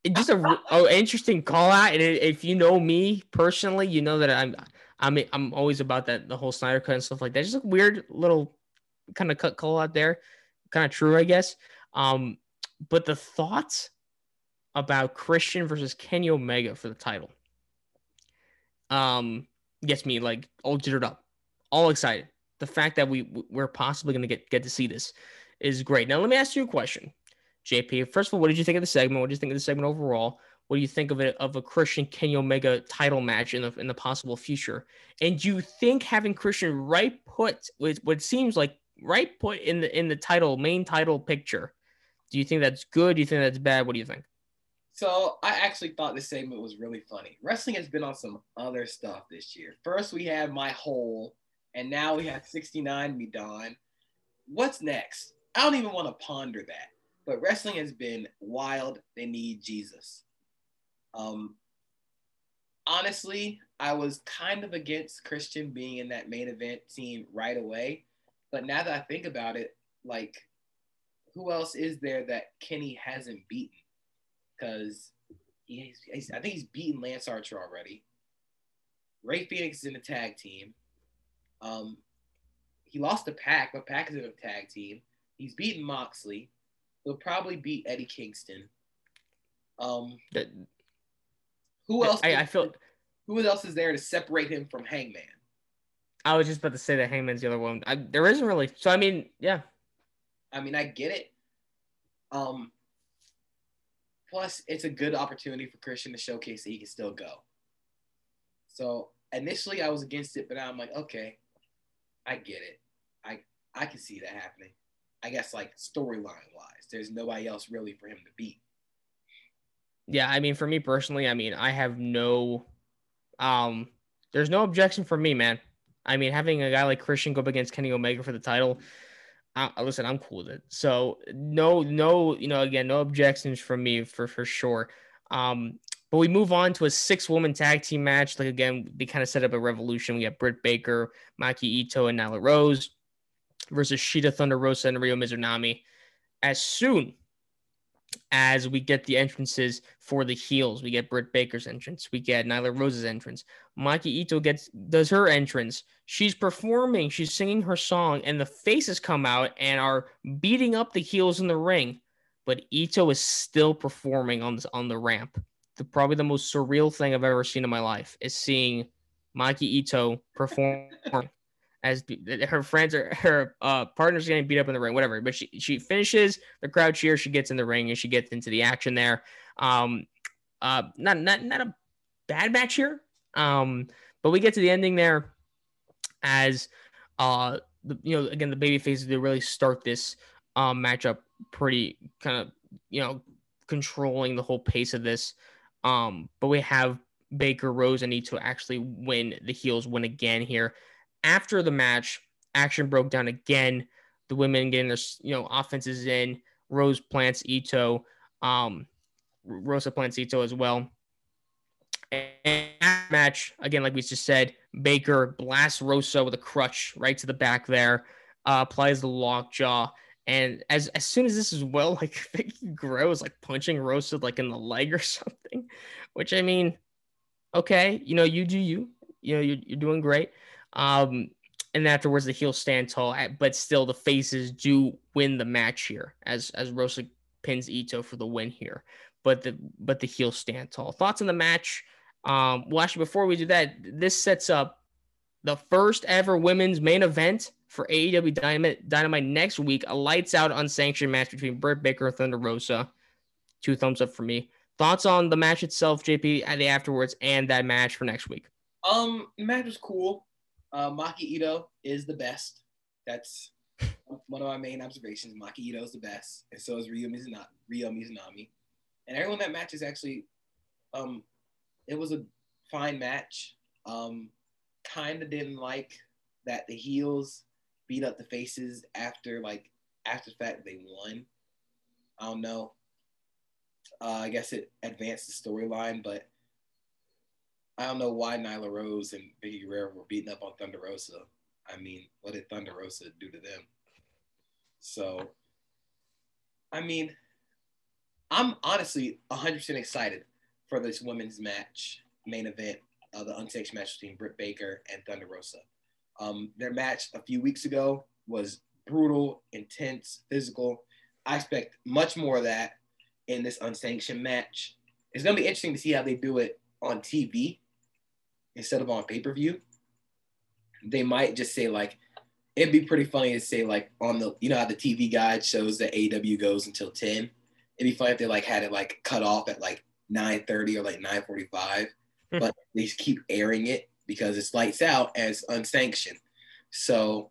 just a oh, interesting call out. And if you know me personally, you know that I'm I'm I'm always about that the whole Snyder cut and stuff like that. Just a weird little kind of cut call out there, kind of true, I guess. Um, but the thoughts about Christian versus Kenny Omega for the title um gets me like all jittered up, all excited. The fact that we we're possibly going to get get to see this is great. Now let me ask you a question. JP, first of all, what did you think of the segment? What did you think of the segment overall? What do you think of it of a Christian Kenny Omega title match in the in the possible future? And do you think having Christian right put with what seems like right put in the in the title main title picture? Do you think that's good? Do you think that's bad? What do you think? So I actually thought this segment was really funny. Wrestling has been on some other stuff this year. First we had my hole, and now we have 69 me Don. What's next? I don't even want to ponder that. But wrestling has been wild. They need Jesus. Um, honestly, I was kind of against Christian being in that main event team right away. But now that I think about it, like, who else is there that Kenny hasn't beaten? Because he's, he's, I think he's beaten Lance Archer already. Rey Fenix is in the tag team. Um, he lost to Pac, but Pac is in a tag team. He's beaten Moxley. He'll probably beat Eddie Kingston. Um, that, who else? I, I feel. Who else is there to separate him from Hangman? I was just about to say that Hangman's the other one. I, there isn't really. So I mean, yeah. I mean, I get it. Um. Plus, it's a good opportunity for Christian to showcase that he can still go. So initially, I was against it, but now I'm like, okay, I get it. I I can see that happening. I guess like storyline wise, there's nobody else really for him to beat. Yeah, I mean, for me personally, I mean, I have no, um, there's no objection for me, man. I mean, having a guy like Christian go up against Kenny Omega for the title, uh, listen, I'm cool with it. So no, no, you know, again, no objections from me for for sure. Um, but we move on to a six woman tag team match. Like again, they kind of set up a revolution. We got Britt Baker, Maki Ito, and Nyla Rose versus Shida Thunder Rosa and Ryo Mizunami as soon as we get the entrances for the heels. We get Britt Baker's entrance. We get Nyla Rose's entrance. Maki Ito gets does her entrance. She's performing. She's singing her song, and the faces come out and are beating up the heels in the ring. But Ito is still performing on this on the ramp. The probably the most surreal thing I've ever seen in my life is seeing Maki Ito perform as her friends or her uh, partners getting beat up in the ring, whatever. But she she finishes the crowd cheer. She gets in the ring and she gets into the action there. Um, uh, not not not a bad match here. Um, but we get to the ending there as uh, the, you know, again the baby faces they really start this um matchup pretty kind of you know controlling the whole pace of this. Um, but we have Baker Rose and need to actually win. The heels win again here after the match, action broke down again. The women getting their you know offenses in. Rose plants Ito, um, Rosa plants Ito as well. And match again, like we just said, Baker blasts Rosa with a crutch right to the back there, uh, applies the lockjaw. And as as soon as this is well, like Vickie Guerrero is like punching Rosa like in the leg or something, which I mean, okay, you know, you do you, you know, you're, you're doing great. Um, and afterwards the heels stand tall, but still the faces do win the match here as as Rosa pins Ito for the win here. But the but the heels stand tall. Thoughts on the match? Um, well, actually, before we do that, this sets up the first ever women's main event for AEW Dynamite, Dynamite next week. A lights out unsanctioned match between Britt Baker and Thunder Rosa. Two thumbs up for me. Thoughts on the match itself, JP, and the afterwards, and that match for next week? Um, match was cool. Uh, Maki Ito is the best. That's one of my main observations. Maki Ito is the best, and so is Ryo Mizunami. Mizunami, and everyone that match is actually, um, it was a fine match. Um, kind of didn't like that the heels beat up the faces after like after the fact they won. I don't know. Uh, I guess it advanced the storyline, but I don't know why Nyla Rose and Vickie Guerrero were beating up on Thunder Rosa. I mean, what did Thunder Rosa do to them? So, I mean, I'm honestly 100% excited for this women's match, main event, uh, the unsanctioned match between Britt Baker and Thunder Rosa. Um, their match a few weeks ago was brutal, intense, physical. I expect much more of that in this unsanctioned match. It's going to be interesting to see how they do it on TV instead of on pay per view. They might just say, like, it'd be pretty funny to say, like, on the, you know, how the TV guide shows that AW goes until 10. It'd be funny if they, like, had it, like, cut off at, like, 9.30 or, like, 9.45. Hmm. but they just keep airing it because it's lights out as unsanctioned. So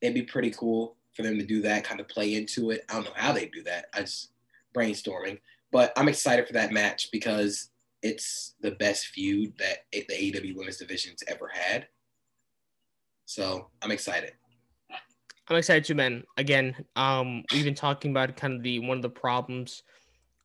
it'd be pretty cool for them to do that, kind of play into it. I don't know how they do that. I just brainstorming, but I'm excited for that match because it's the best feud that the AEW Women's Division's ever had. So I'm excited. I'm excited too, man. Again, um, we've been talking about kind of the one of the problems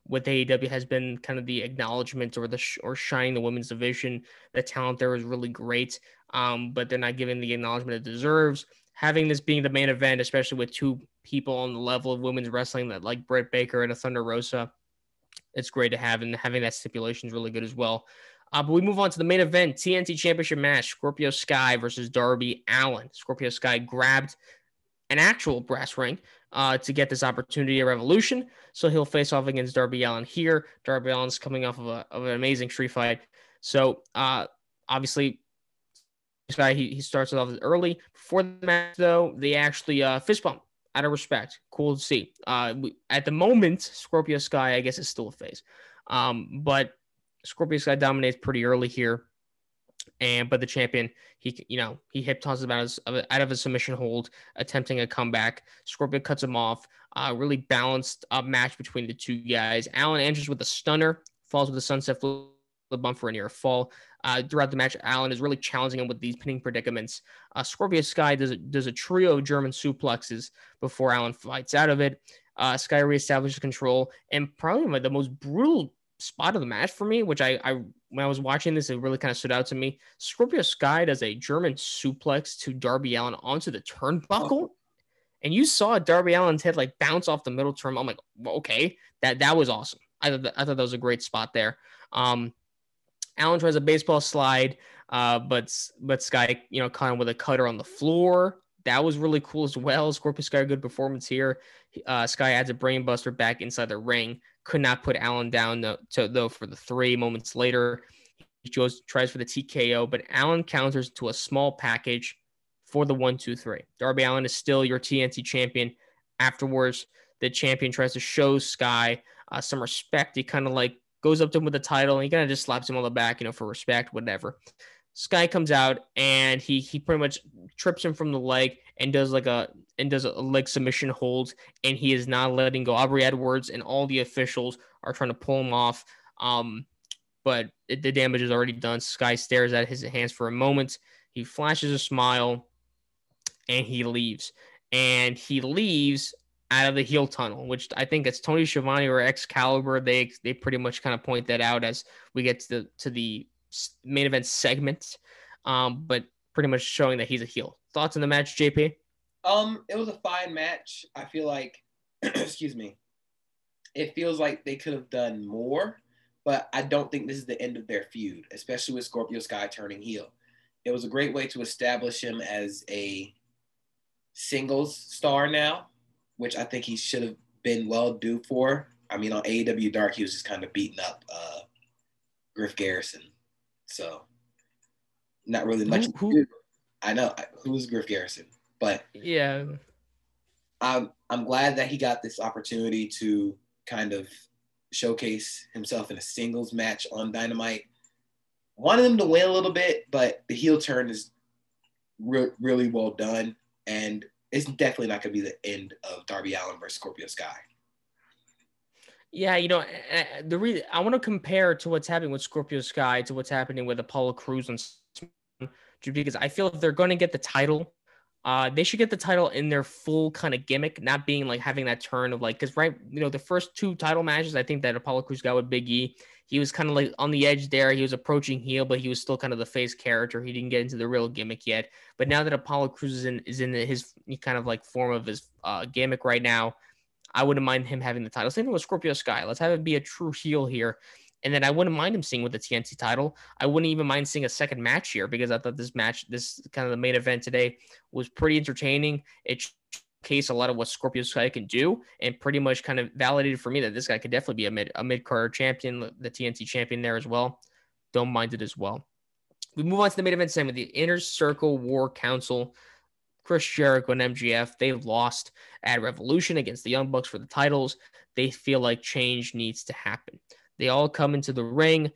with AEW has been kind of the acknowledgement or the sh- or shining the women's division. The talent there is really great, um, but they're not giving the acknowledgement it deserves. Having this being the main event, especially with two people on the level of women's wrestling that like Britt Baker and a Thunder Rosa, it's great to have, and having that stipulation is really good as well. Uh, but we move on to the main event, TNT Championship match: Scorpio Sky versus Darby Allin. Scorpio Sky grabbed an actual brass ring uh, to get this opportunity at Revolution. So he'll face off against Darby Allin here. Darby Allin's coming off of, a, of an amazing street fight. So uh, obviously, he, he starts off early. Before the match, though, they actually uh, fist bump out of respect. Cool to see. Uh, we, at the moment, Scorpio Sky, I guess, is still a face. Um, but Scorpio Sky dominates pretty early here and but the champion he you know he hip tosses him out of, out of a submission hold attempting a comeback scorpio cuts him off uh, really balanced uh, match between the two guys Allin enters with a stunner falls with a sunset flip bump for a near fall uh, throughout the match Allin is really challenging him with these pinning predicaments uh, scorpio sky does a, does a trio of german suplexes before Allin fights out of it uh, sky reestablishes control and probably the most brutal spot of the match for me, which I, I when I was watching this, it really kind of stood out to me. Scorpio Sky does a German suplex to Darby Allin onto the turnbuckle. Oh. And you saw Darby Allin's head like bounce off the middle term. I'm like, okay, that that was awesome. I thought that, I thought that was a great spot there. Um, Allin tries a baseball slide, uh, but but Sky, you know, caught him with a cutter on the floor. That was really cool as well. Scorpio Sky, good performance here. Uh, Sky adds a brainbuster back inside the ring could not put Allin down though, to, though for the three moments later. He tries for the TKO, but Allin counters to a small package for the one, two, three. Darby Allin is still your TNT champion. Afterwards, the champion tries to show Sky uh, some respect. He kind of like goes up to him with the title and he kind of just slaps him on the back, you know, for respect, whatever. Sky comes out and he he pretty much trips him from the leg and does like a and does a leg submission hold and he is not letting go. Aubrey Edwards and all the officials are trying to pull him off. Um, but it, the damage is already done. Sky stares at his hands for a moment. He flashes a smile and he leaves. And he leaves out of the heel tunnel, which I think it's Tony Schiavone or Excalibur. They they pretty much kind of point that out as we get to the to the main event segment, um, but pretty much showing that he's a heel. Thoughts on the match, JP? Um, it was a fine match. I feel like, excuse me, it feels like they could have done more, but I don't think this is the end of their feud, especially with Scorpio Sky turning heel. It was a great way to establish him as a singles star now, which I think he should have been well due for. I mean, on AEW Dark, he was just kind of beating up uh, Griff Garrison. So not really much. Who, who? I know who's Griff Garrison, but yeah, I'm I'm glad that he got this opportunity to kind of showcase himself in a singles match on Dynamite. Wanted him to win a little bit, but the heel turn is re- really well done, and it's definitely not going to be the end of Darby Allin versus Scorpio Sky. Yeah, you know, the reason I want to compare to what's happening with Scorpio Sky to what's happening with Apollo Crews and because I feel if they're going to get the title, uh, they should get the title in their full kind of gimmick, not being like having that turn of like, because right, you know, the first two title matches, I think that Apollo Crews got with Big E, he was kind of like on the edge there. He was approaching heel, but he was still kind of the face character. He didn't get into the real gimmick yet. But now that Apollo Crews is in is in his kind of like form of his uh, gimmick right now, I wouldn't mind him having the title. Same thing with Scorpio Sky. Let's have it be a true heel here. And then I wouldn't mind him seeing with the TNT title. I wouldn't even mind seeing a second match here because I thought this match, this kind of the main event today, was pretty entertaining. It showcased a lot of what Scorpio Sky can do, and pretty much kind of validated for me that this guy could definitely be a mid a mid card champion, the TNT champion there as well. Don't mind it as well. We move on to the main event segment, the Inner Circle War Council. Chris Jericho and MJF, they lost at Revolution against the Young Bucks for the titles. They feel like change needs to happen. They all come into the ring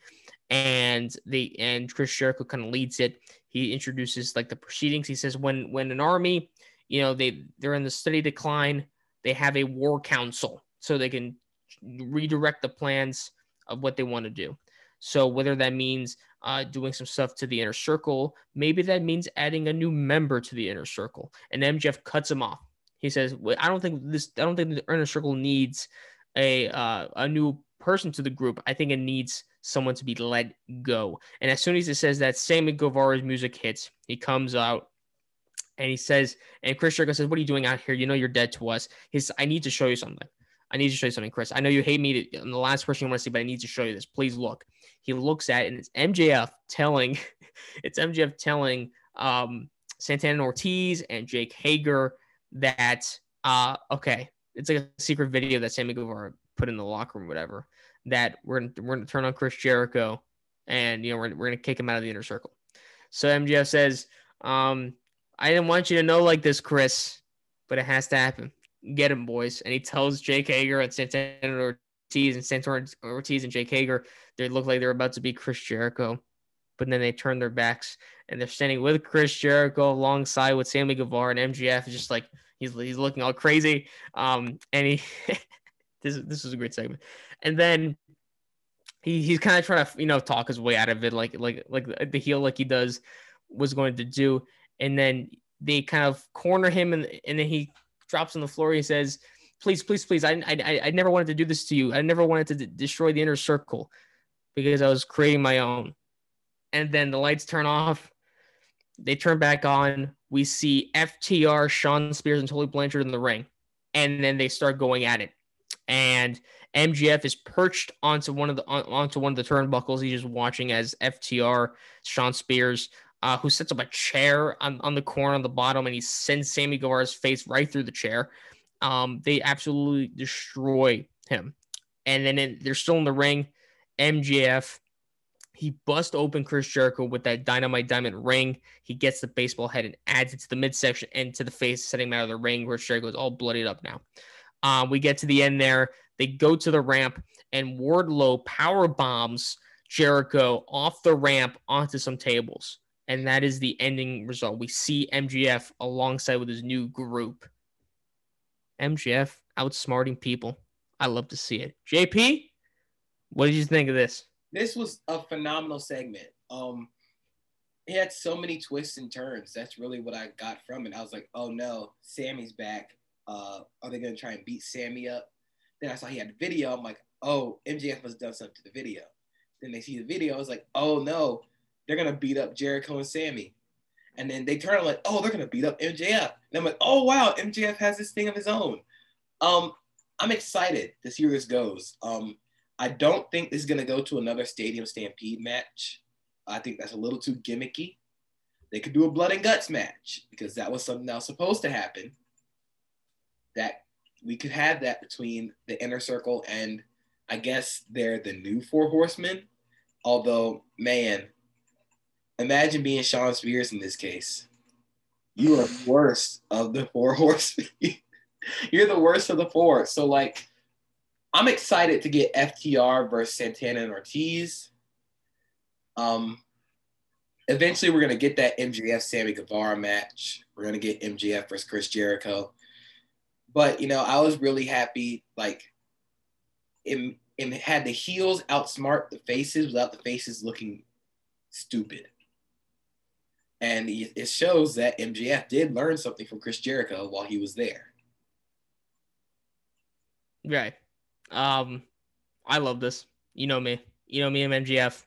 and they and Chris Jericho kind of leads it. He introduces like the proceedings. He says when when an army, you know, they they're in the steady decline, they have a war council so they can redirect the plans of what they want to do. So whether that means uh, doing some stuff to the inner circle, maybe that means adding a new member to the inner circle. And MJF cuts him off. He says, "I don't think this. I don't think the inner circle needs a uh, a new person to the group, I think it needs someone to be let go. And as soon as it says that, Sammy Guevara's music hits. He comes out and he says, and Chris Jericho says, What are you doing out here? You know you're dead to us. He's I need to show you something. I need to show you something, Chris. I know you hate me to, I'm the last person you want to see, but I need to show you this. Please look. He looks at it and it's MJF telling, it's MJF telling um, Santana Ortiz and Jake Hager that uh okay, it's like a secret video that Sammy Guevara put in the locker room, whatever that we're gonna, we're gonna turn on Chris Jericho, and you know we're, we're gonna kick him out of the inner circle. So MJF says, um, "I didn't want you to know like this, Chris, but it has to happen. Get him, boys." And he tells Jake Hager and Santana Ortiz and Santana Ortiz and Jake Hager they look like they're about to be Chris Jericho, but then they turn their backs and they're standing with Chris Jericho alongside with Sammy Guevara and MJF. Just like he's he's looking all crazy. Um, and he this this is a great segment. And then he he's kind of trying to you know talk his way out of it, like like like the heel like he does was going to do. And then they kind of corner him, and and then he drops on the floor. He says, "Please, please, please! I I I never wanted to do this to you. I never wanted to d- destroy the inner circle because I was creating my own." And then the lights turn off. They turn back on. We see FTR, Shawn Spears, and Tully Blanchard in the ring, and then they start going at it and MJF is perched onto one of the onto one of the turnbuckles. He's just watching as FTR Shawn Spears, uh, who sets up a chair on, on the corner on the bottom, and he sends Sammy Guevara's face right through the chair. Um, they absolutely destroy him, and then in, they're still in the ring. MJF he busts open Chris Jericho with that dynamite diamond ring. He gets the baseball head and adds it to the midsection and to the face, setting him out of the ring. Chris Jericho is all bloodied up now. Uh, we get to the end there. They go to the ramp, and Wardlow power bombs Jericho off the ramp onto some tables. And that is the ending result. We see MJF alongside with his new group. MJF outsmarting people. I love to see it. JP, what did you think of this? This was a phenomenal segment. Um, it had so many twists and turns. That's really what I got from it. I was like, oh no, Sammy's back uh, are they to try and beat Sammy up? Then I saw he had the video. I'm like, oh, MJF has done something to the video. Then they see the video. I was like, oh no, they're to beat up Jericho and Sammy. And then they turn like, oh, they're to beat up MJF. And I'm like, oh wow, MJF has this thing of his own. Um, I'm excited to see where this goes. Um, I don't think this is to go to another Stadium Stampede match. I think that's a little too gimmicky. They could do a blood and guts match because that was something that was supposed to happen that we could have that between the inner circle and I guess they're the new four horsemen. Although, man, imagine being Shawn Spears in this case. You are the worst of the four horsemen. You're the worst of the four. So, like, I'm excited to get FTR versus Santana and Ortiz. Um, eventually, we're gonna get that MJF Sammy Guevara match. We're gonna get MJF versus Chris Jericho. But you know, I was really happy. Like, it, had the heels outsmart the faces without the faces looking stupid. And it shows that MJF did learn something from Chris Jericho while he was there. Right. Um, I love this. You know me. You know me and MJF.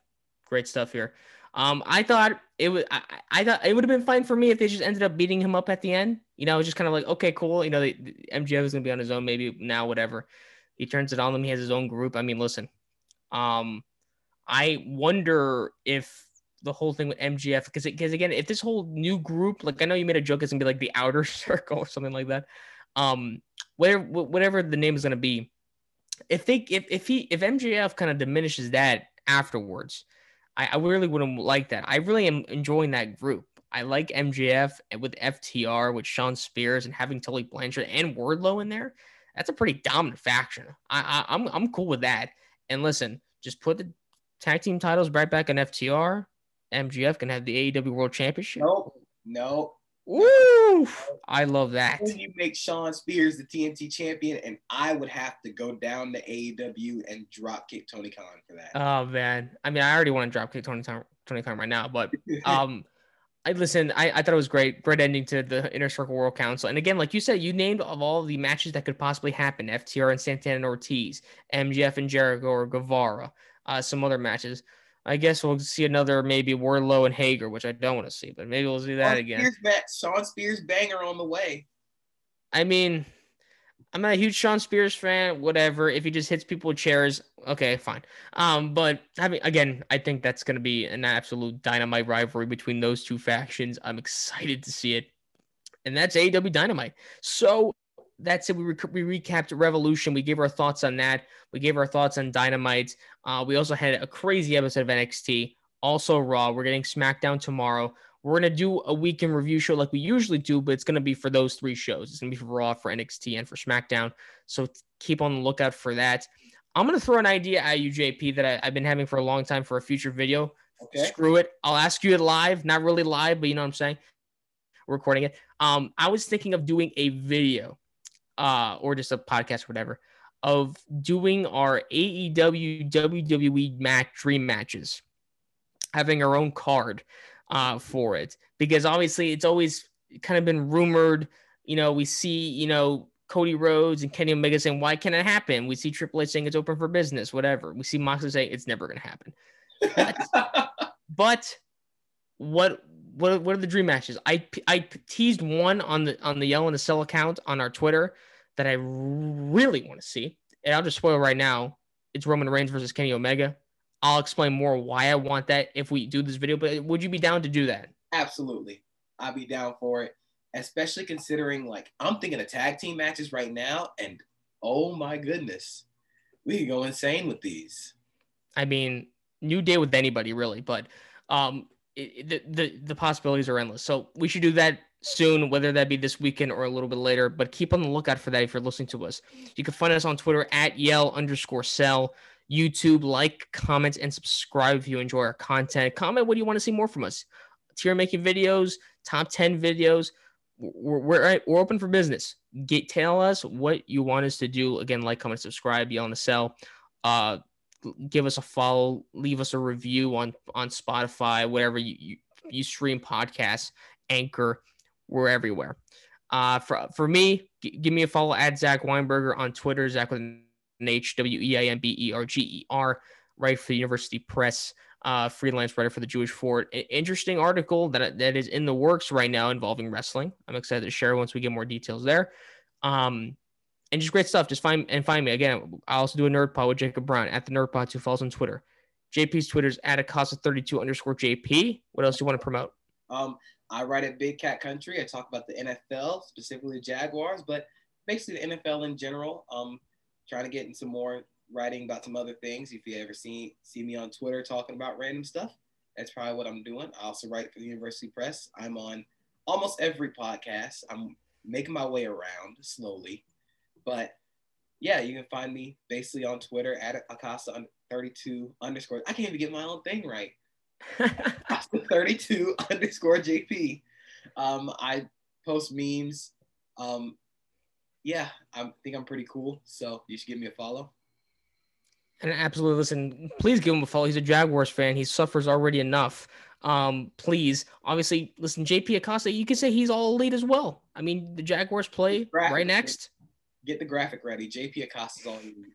Great stuff here. Um, I thought it was. I, I thought it would have been fine for me if they just ended up beating him up at the end. You know, it was just kind of like, okay, cool. You know, the, the MJF is gonna be on his own. Maybe now, whatever. He turns it on them. He has his own group. I mean, listen. Um, I wonder if the whole thing with MJF because because again, if this whole new group, like I know you made a joke, it's gonna be like the outer circle or something like that. Um, whatever whatever the name is gonna be, if they if if he if MJF kind of diminishes that afterwards, I, I really wouldn't like that. I really am enjoying that group. I like MJF with FTR with Shawn Spears and having Tully Blanchard and Wardlow in there. That's a pretty dominant faction. I, I I'm I'm cool with that. And listen, just put the tag team titles right back on FTR. MJF can have the AEW World Championship. No, no, Woo! I love that. You make Shawn Spears the TNT champion, and I would have to go down to AEW and drop kick Tony Khan for that. Oh man, I mean, I already want to drop kick Tony Tony Khan right now, but um, I listen. I, I thought it was great, great ending to the Inner Circle World Council. And again, like you said, you named of all the matches that could possibly happen: FTR and Santana and Ortiz, MJF and Jericho or Guevara, uh, some other matches. I guess we'll see another maybe Wardlow and Hager, which I don't want to see, but maybe we'll see that Shawn again. Spears, Shawn Spears banger on the way. I mean, I'm not a huge Shawn Spears fan. Whatever, if he just hits people with chairs, okay, fine. Um, but I mean, again, I think that's going to be an absolute dynamite rivalry between those two factions. I'm excited to see it, and that's AEW Dynamite. So that's it. We, we recapped Revolution. We gave our thoughts on that. We gave our thoughts on Dynamite. Uh, we also had a crazy episode of NXT. Also Raw. We're getting SmackDown tomorrow. We're gonna do a weekend review show like we usually do, but it's gonna be for those three shows. It's gonna be for Raw, for NXT, and for SmackDown. So keep on the lookout for that. I'm gonna throw an idea at you, JP, that I, have been having for a long time for a future video. Okay. Screw it. I'll ask you it live. Not really live, but you know what I'm saying. We're recording it. Um, I was thinking of doing a video uh, or just a podcast, or whatever, of doing our AEW WWE match dream matches, having our own card uh, for it, because obviously it's always kind of been rumored. You know, we see, you know, Cody Rhodes and Kenny Omega saying, "Why can't it happen?" We see Triple H saying it's open for business, whatever. We see Moxley saying it's never going to happen. But, but what what what are the dream matches? I I teased one on the on the Yell in the Cell account on our Twitter that I really want to see. And I'll just spoil right now. It's Roman Reigns versus Kenny Omega. I'll explain more why I want that if we do this video. But would you be down to do that? Absolutely, I'd be down for it. Especially considering like I'm thinking of tag team matches right now, and oh my goodness, we could go insane with these. I mean, new day with anybody really, but um, it, the, the the possibilities are endless. So we should do that soon, whether that be this weekend or a little bit later. But keep on the lookout for that if you're listening to us. You can find us on Twitter at yell underscore sell. YouTube, like, comment, and subscribe if you enjoy our content. Comment what do you want to see more from us. Tier making videos, top 10 videos. We're, we're, we're open for business. Get tell us what you want us to do. Again, like, comment, subscribe, yell on the cell. Uh, give us a follow, leave us a review on on Spotify, whatever you, you, you stream podcasts, Anchor, we're everywhere. Uh, for for me, g- give me a follow at Zach Weinberger on Twitter, Zach with an H W E I N B E R G E R, right for the University Press, uh, freelance writer for the Jewish Fort. interesting article that that is in the works right now involving wrestling. I'm excited to share once we get more details there. Um, and just great stuff. Just find and find me again. I also do a nerd pod with Jacob Brown at the nerd pod who follows on Twitter. JP's Twitter's at Acosta32 underscore JP. What else do you want to promote? Um, I write at Big Cat Country. I talk about the NFL, specifically the Jaguars, but basically the NFL in general. Um, trying to get into more writing about some other things. If you ever see see me on Twitter talking about random stuff, that's probably what I'm doing. I also write for the University Press. I'm on almost every podcast. I'm making my way around slowly, but yeah, you can find me basically on Twitter at Acosta 32 underscore. I can't even get my own thing right. Acosta 32 underscore JP. Um, I post memes. Um, yeah, I think I'm pretty cool. So you should give me a follow. And absolutely, listen, please give him a follow. He's a Jaguars fan. He suffers already enough. Um, please, obviously, listen, JP Acosta, you can say he's all elite as well. I mean, the Jaguars play right next. Get the graphic ready. JP Acosta's all elite.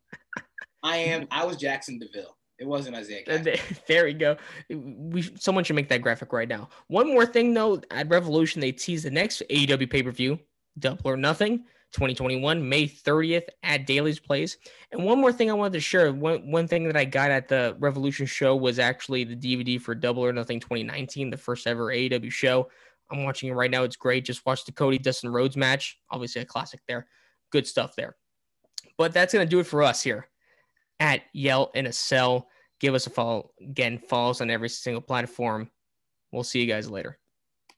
I am. I was Jackson DeVille. It wasn't Isaiah. Uh, there we go. We someone should make that graphic right now. One more thing though, at Revolution they tease the next AEW pay per view, Double or Nothing. 2021, May 30th at Daily's Place. And one more thing I wanted to share. One, one thing that I got at the Revolution show was actually the DVD for Double or Nothing 2019, the first ever AEW show. I'm watching it right now. It's great. Just watched the Cody Dustin Rhodes match. Obviously, a classic there. Good stuff there. But that's going to do it for us here at Yell in a Cell. Give us a follow. Again, follow us on every single platform. We'll see you guys later.